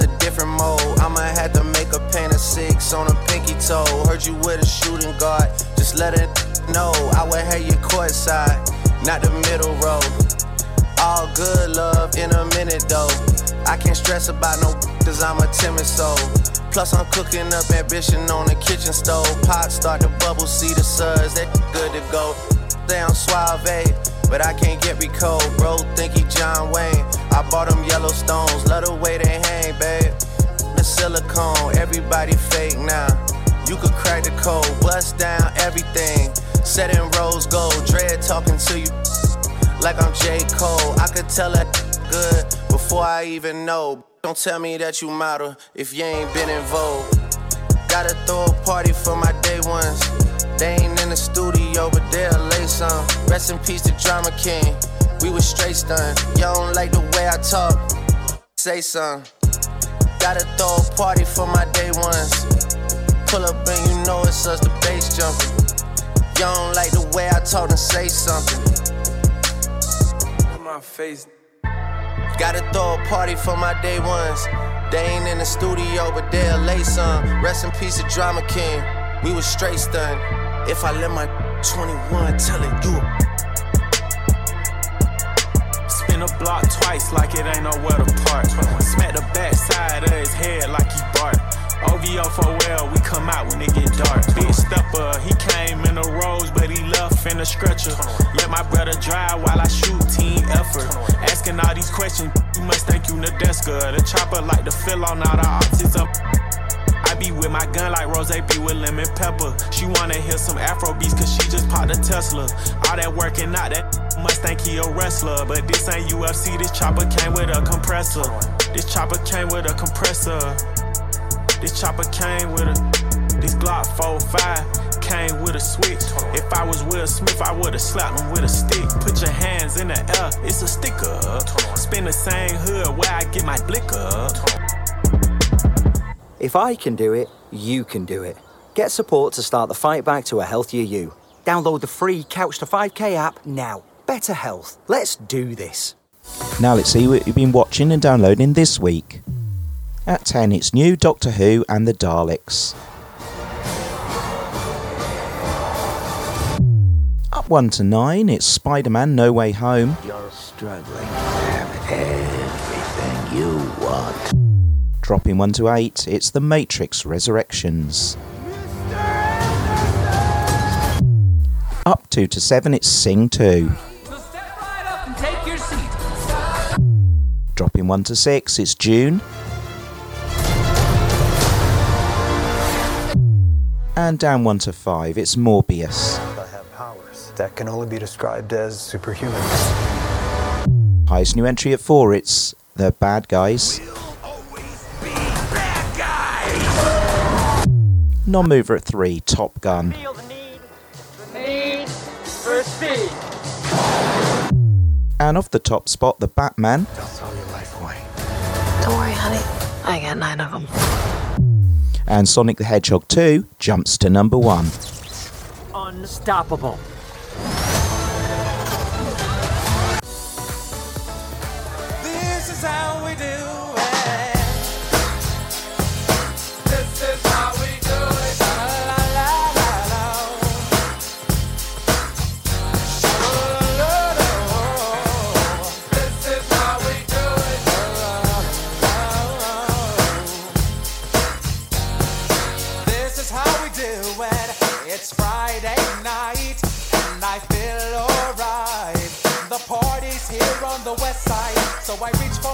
a different mode. I'ma have to make a of six on a pinky toe. Heard you with a shooting guard, just let it know. I would have court side, not the middle row. All good love in a minute though. I can't stress about no cause I'm a timid soul. Plus I'm cooking up ambition on the kitchen stove. Pot start to bubble, see the suds, that good to go. Down suave, but I can't get cold, bro. Think he John Wayne. I bought them Yellowstones, love the way they hang, babe. The silicone, everybody fake now. You could crack the code, bust down everything. Set in rose gold, dread talking to you like I'm J. Cole. I could tell that good before I even know. Don't tell me that you model if you ain't been in vogue. Gotta throw a party for my day ones. They ain't in the studio, but they'll lay some. Rest in peace to Drama King. We was straight stunned. Y'all don't like the way I talk. Say some. Gotta throw a party for my day ones. Pull up and you know it's us, the bass jumping. Y'all don't like the way I talk and say something. My face. Gotta throw a party for my day ones. They ain't in the studio, but they'll lay some. Rest in peace to Drama King. We was straight stunned. If I let my 21 tell it, you a Spin a block twice like it ain't nowhere to park. Smack the back side of his head like he bark. OVO for well, we come out when it get dark. Big stepper, he came in the rose, but he left in the stretcher. Let my brother drive while I shoot team effort. Asking all these questions, you must think you Nadeska. The chopper like to fill on all the options up. Be with my gun like Rose be with lemon pepper. She wanna hear some Afro beats cause she just popped a Tesla. All that working out, that must think he a wrestler. But this ain't UFC, this chopper came with a compressor. This chopper came with a compressor. This chopper came with a. This Glock 45 came with a switch. If I was Will Smith, I would've slapped him with a stick. Put your hands in the air, it's a sticker. Spin the same hood where I get my blicker. If I can do it, you can do it. Get support to start the fight back to a healthier you. Download the free Couch to 5K app now. Better health. Let's do this. Now let's see what you've been watching and downloading this week. At 10, it's new Doctor Who and the Daleks. Up 1 to 9, it's Spider Man No Way Home. You're struggling to have everything you want. Dropping 1 to 8, it's The Matrix Resurrections. Up 2 to 7, it's Sing 2. and take your seat. Dropping 1 to 6, it's Dune. And down 1 to 5, it's Morbius. I have powers that can only be described as superhuman. Highest new entry at 4, it's The Bad Guys. Mover at 3, Top Gun. Need for speed. And off the top spot, The Batman. Don't worry, honey. I got nine of them. And Sonic the Hedgehog 2 jumps to number 1. Unstoppable. This is how we do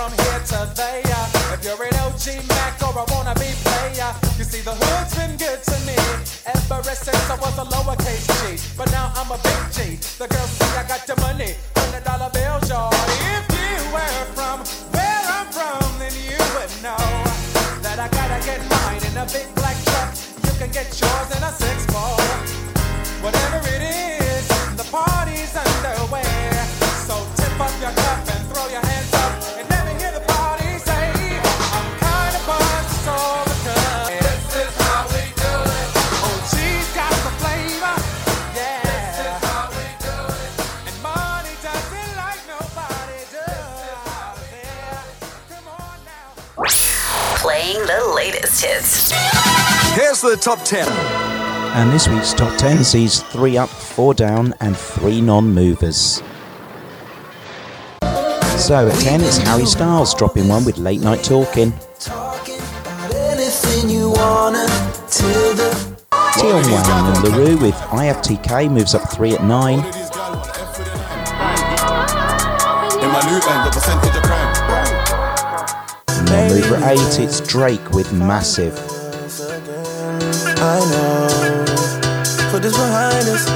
from here to there. If you're an OG Mac or a wannabe player, you see the hood's been good to me ever since I was a lowercase G. But now I'm a big G. The girls see I got the money, Here's the top 10. And this week's top 10 sees three up, four down, and three non movers. So at 10, it's Harry Styles dropping one with Late Night Talking. Anything you wanna till the Tion Wayne and La Roux with IFTK moves up three at 9. In my new band, the percentage of crime. Non mover at 8, it's Drake with Massive. I know. Put this behind us.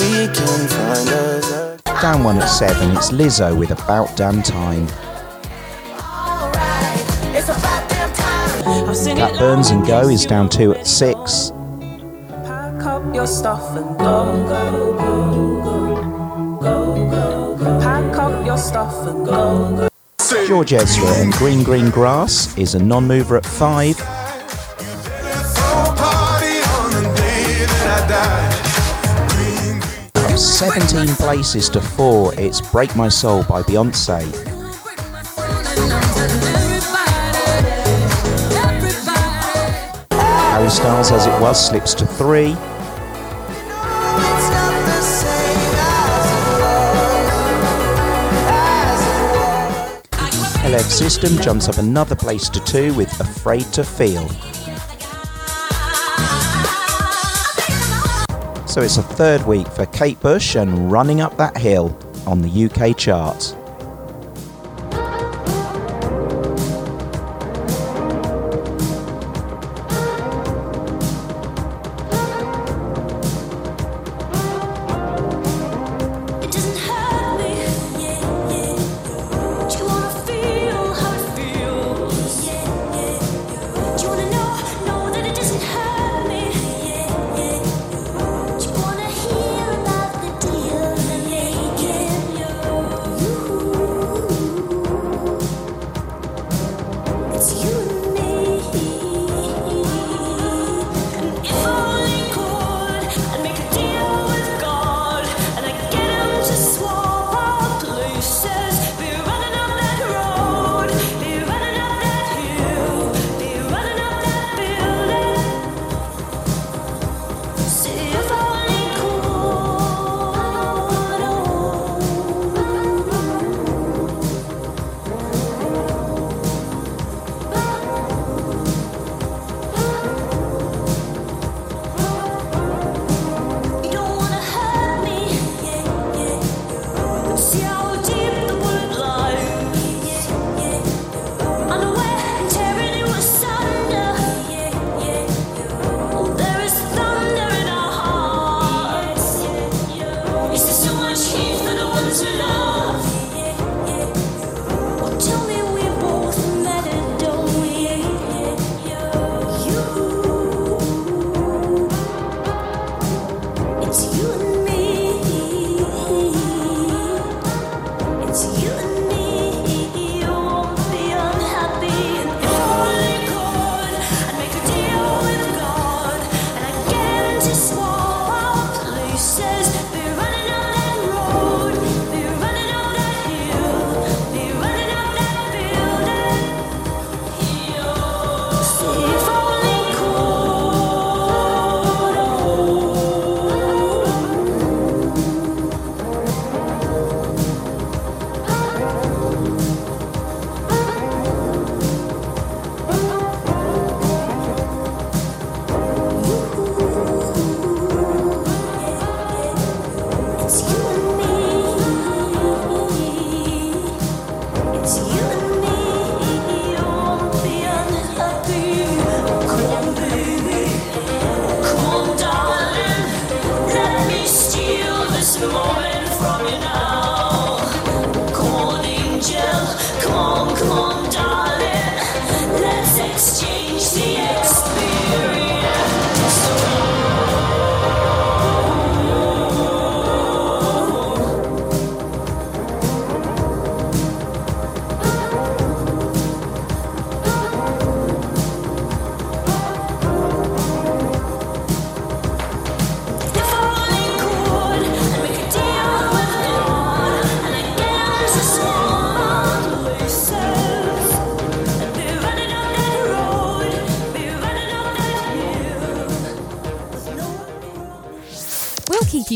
We can find us. Down one at 7, it's Lizzo with About Damn Time. Cat Burns and Go is down 2 at 6. Pack up your stuff and go, go, go, go, go, go. Pack up your stuff and go, go. George Ezra and Green Green Grass is a non mover at 5. 17 places to 4, it's Break My Soul by Beyonce. Harry Styles As It Was slips to 3. LF System jumps up another place to 2 with Afraid to Feel. So it's a third week for Kate Bush and Running Up That Hill on the UK charts.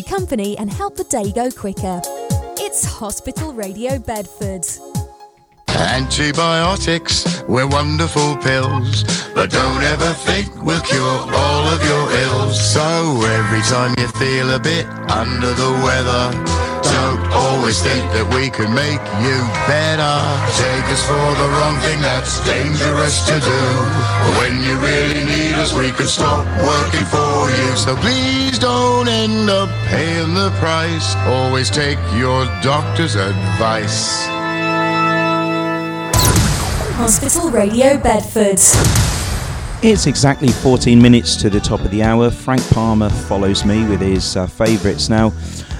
Company and help the day go quicker. It's Hospital Radio Bedford. Antibiotics, we're wonderful pills, but don't ever think we'll cure all of your ills. So every time you feel a bit under the weather, always think that we can make you better. Take us for the wrong thing, that's dangerous to do. When you really need us, we could stop working for you. So please don't end up paying the price. Always take your doctor's advice. Hospital Radio Bedford. It's exactly 14 minutes to the top of the hour. Frank Palmer follows me with his uh, favourites now.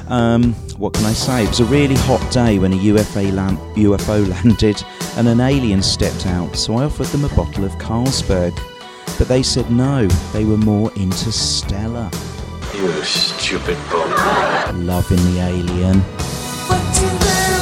Um, what can I say? It was a really hot day when a UFO, land- UFO landed and an alien stepped out, so I offered them a bottle of Carlsberg. But they said no, they were more interstellar. You stupid bum. Loving the alien.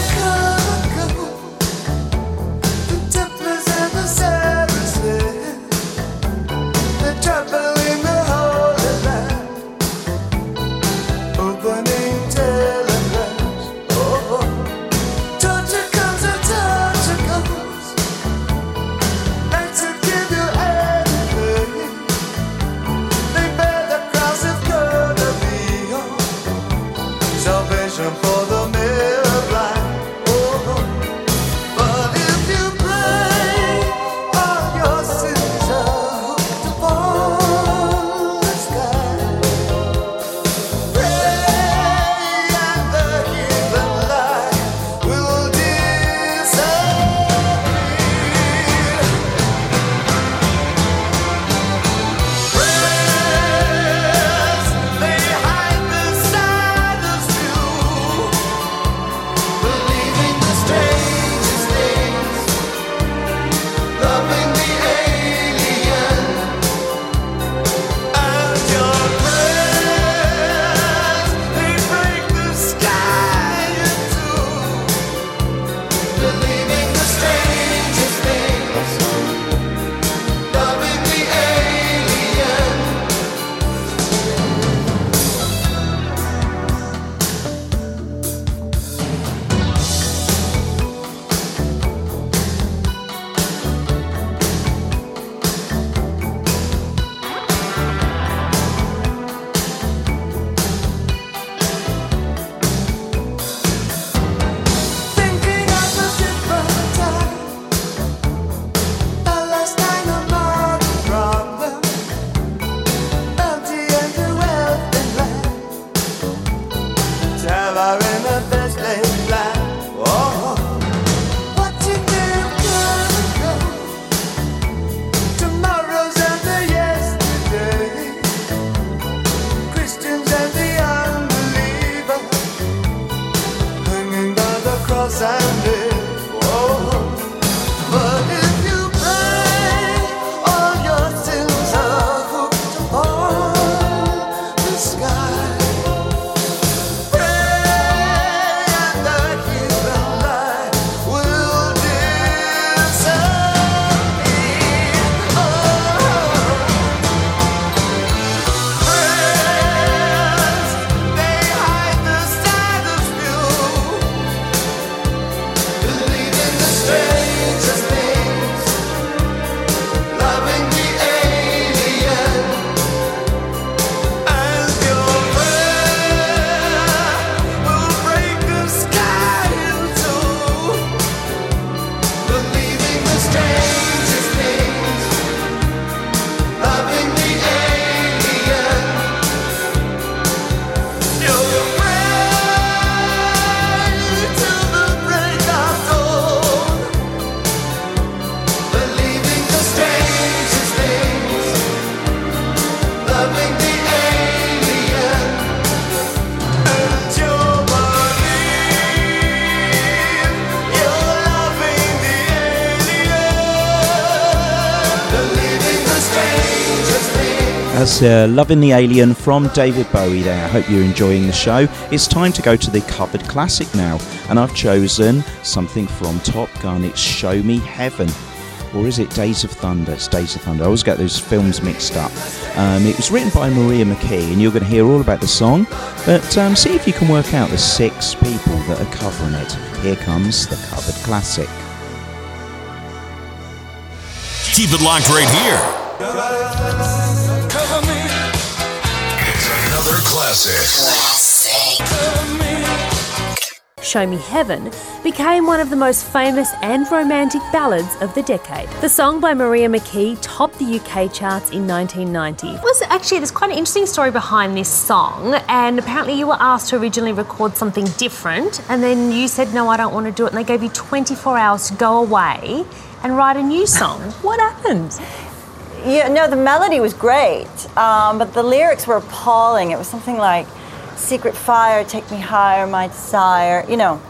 That's uh, Loving the Alien from David Bowie there. I hope you're enjoying the show. It's time to go to the covered classic now, and I've chosen something from Top Gun. It's Show Me Heaven. or is it Days of Thunder? It's Days of Thunder. I always get those films mixed up. Um, it was written by Maria McKee, and you're going to hear all about the song. But um, see if you can work out the six people that are covering it. Here comes the covered classic. Keep it locked right here. Another classic. Show Me Heaven became one of the most famous and romantic ballads of the decade. The song by Maria McKee topped the UK charts in 1990. was actually there's quite an interesting story behind this song and apparently you were asked to originally record something different and then you said no I don't want to do it and they gave you 24 hours to go away and write a new song what happened Yeah, no, the melody was great, um, but the lyrics were appalling. It was something like, "Secret fire, take me higher, my desire," you know.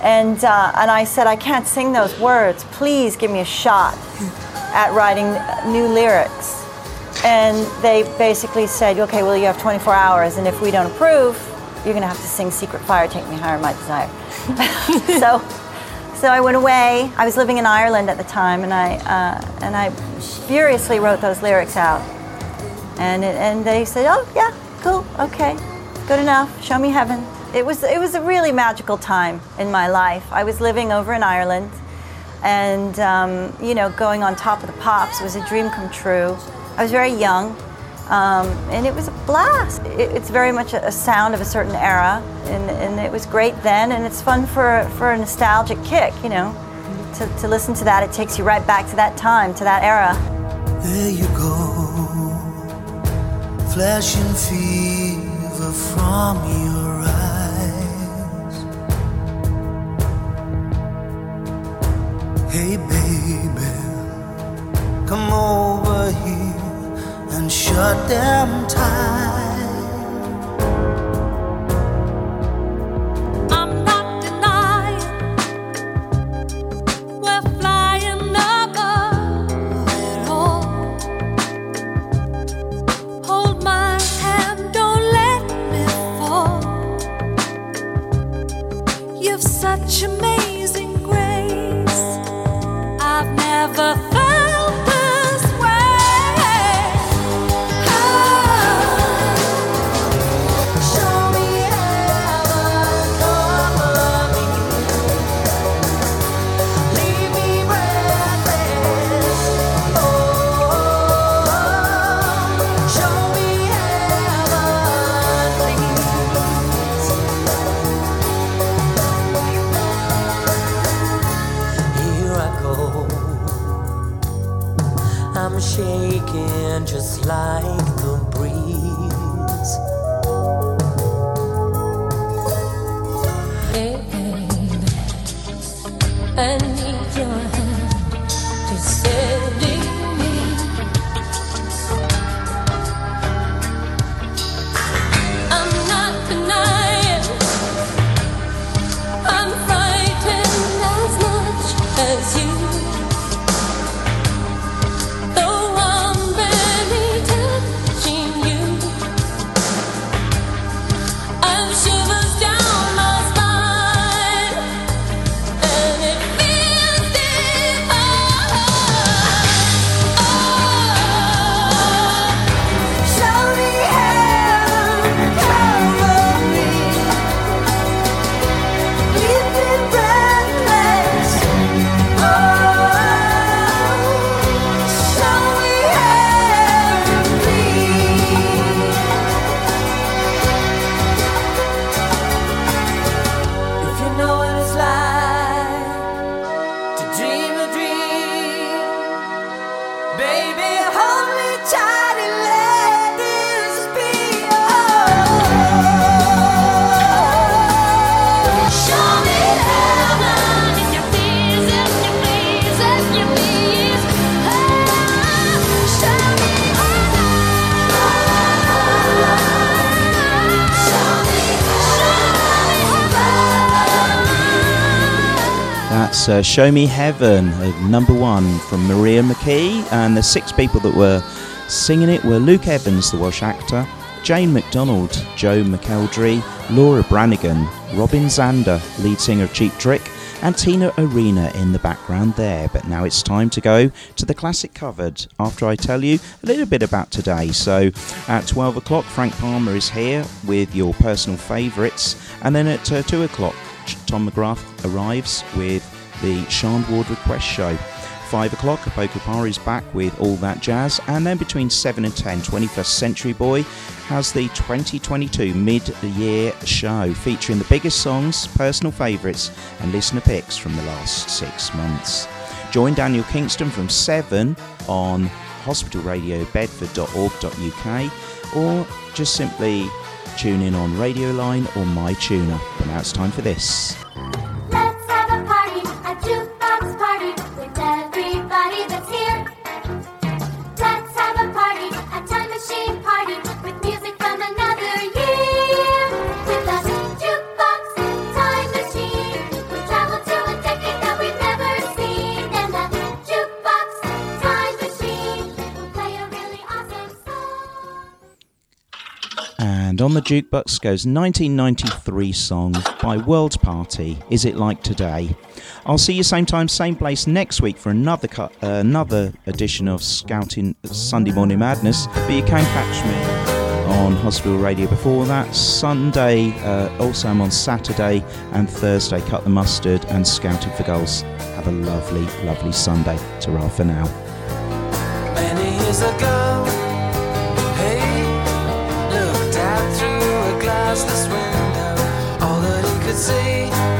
And uh, and I said, I can't sing those words. Please give me a shot at writing new lyrics. And they basically said, okay, well, you have 24 hours, and if we don't approve, you're gonna have to sing "Secret fire, take me higher, my desire." so. So I went away. I was living in Ireland at the time, and I uh, and I furiously wrote those lyrics out. And it, and they said, "Oh yeah, cool, okay, good enough. Show me heaven." It was it was a really magical time in my life. I was living over in Ireland, and um, you know, going on top of the pops was a dream come true. I was very young, um, and it was a blast. It, it's very much a, a sound of a certain era, and, and it was great then, and it's fun for, for a nostalgic kick, you know. To, to listen to that, it takes you right back to that time, to that era. There you go, flashing fever from your eyes. Hey, baby, come over here and shut them tight. Uh, Show Me Heaven, uh, number one from Maria McKee. And the six people that were singing it were Luke Evans, the Welsh actor, Jane McDonald, Joe McElderry, Laura Branigan, Robin Zander, lead singer of Cheap Trick, and Tina Arena in the background there. But now it's time to go to the classic covered after I tell you a little bit about today. So at 12 o'clock, Frank Palmer is here with your personal favourites, and then at uh, 2 o'clock, Tom McGrath arrives with the Sean Ward Request Show. 5 o'clock, Apoko is back with All That Jazz, and then between 7 and 10, 21st Century Boy has the 2022 mid year show featuring the biggest songs, personal favourites, and listener picks from the last six months. Join Daniel Kingston from 7 on hospitalradiobedford.org.uk or just simply tune in on Radio Line or My Tuner. But now it's time for this. Jukebox goes 1993 song by World Party, Is It Like Today? I'll see you same time, same place next week for another cut, uh, another edition of Scouting Sunday Morning Madness. But you can catch me on Hospital Radio before that. Sunday, uh, also I'm on Saturday and Thursday, Cut the Mustard and Scouting for Goals. Have a lovely, lovely Sunday. Ta for now. A glassless window. All that he could see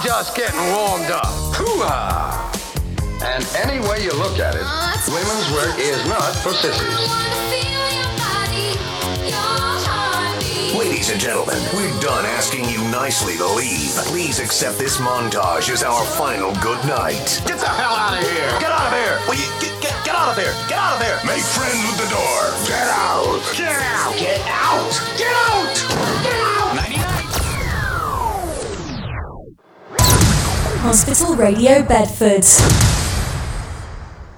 I'm just getting warmed up. Hoo-ha! And any way you look at it, women's wear is not for sissies. Ladies and gentlemen, we're done asking you nicely to leave. Please accept this montage as our final good night. Get the hell out of here! Get out of here! Will you get, get, get out of here! Get out of here! Make friends with the door. Get out! Get out! Get out! Get out! Hospital Radio Bedford.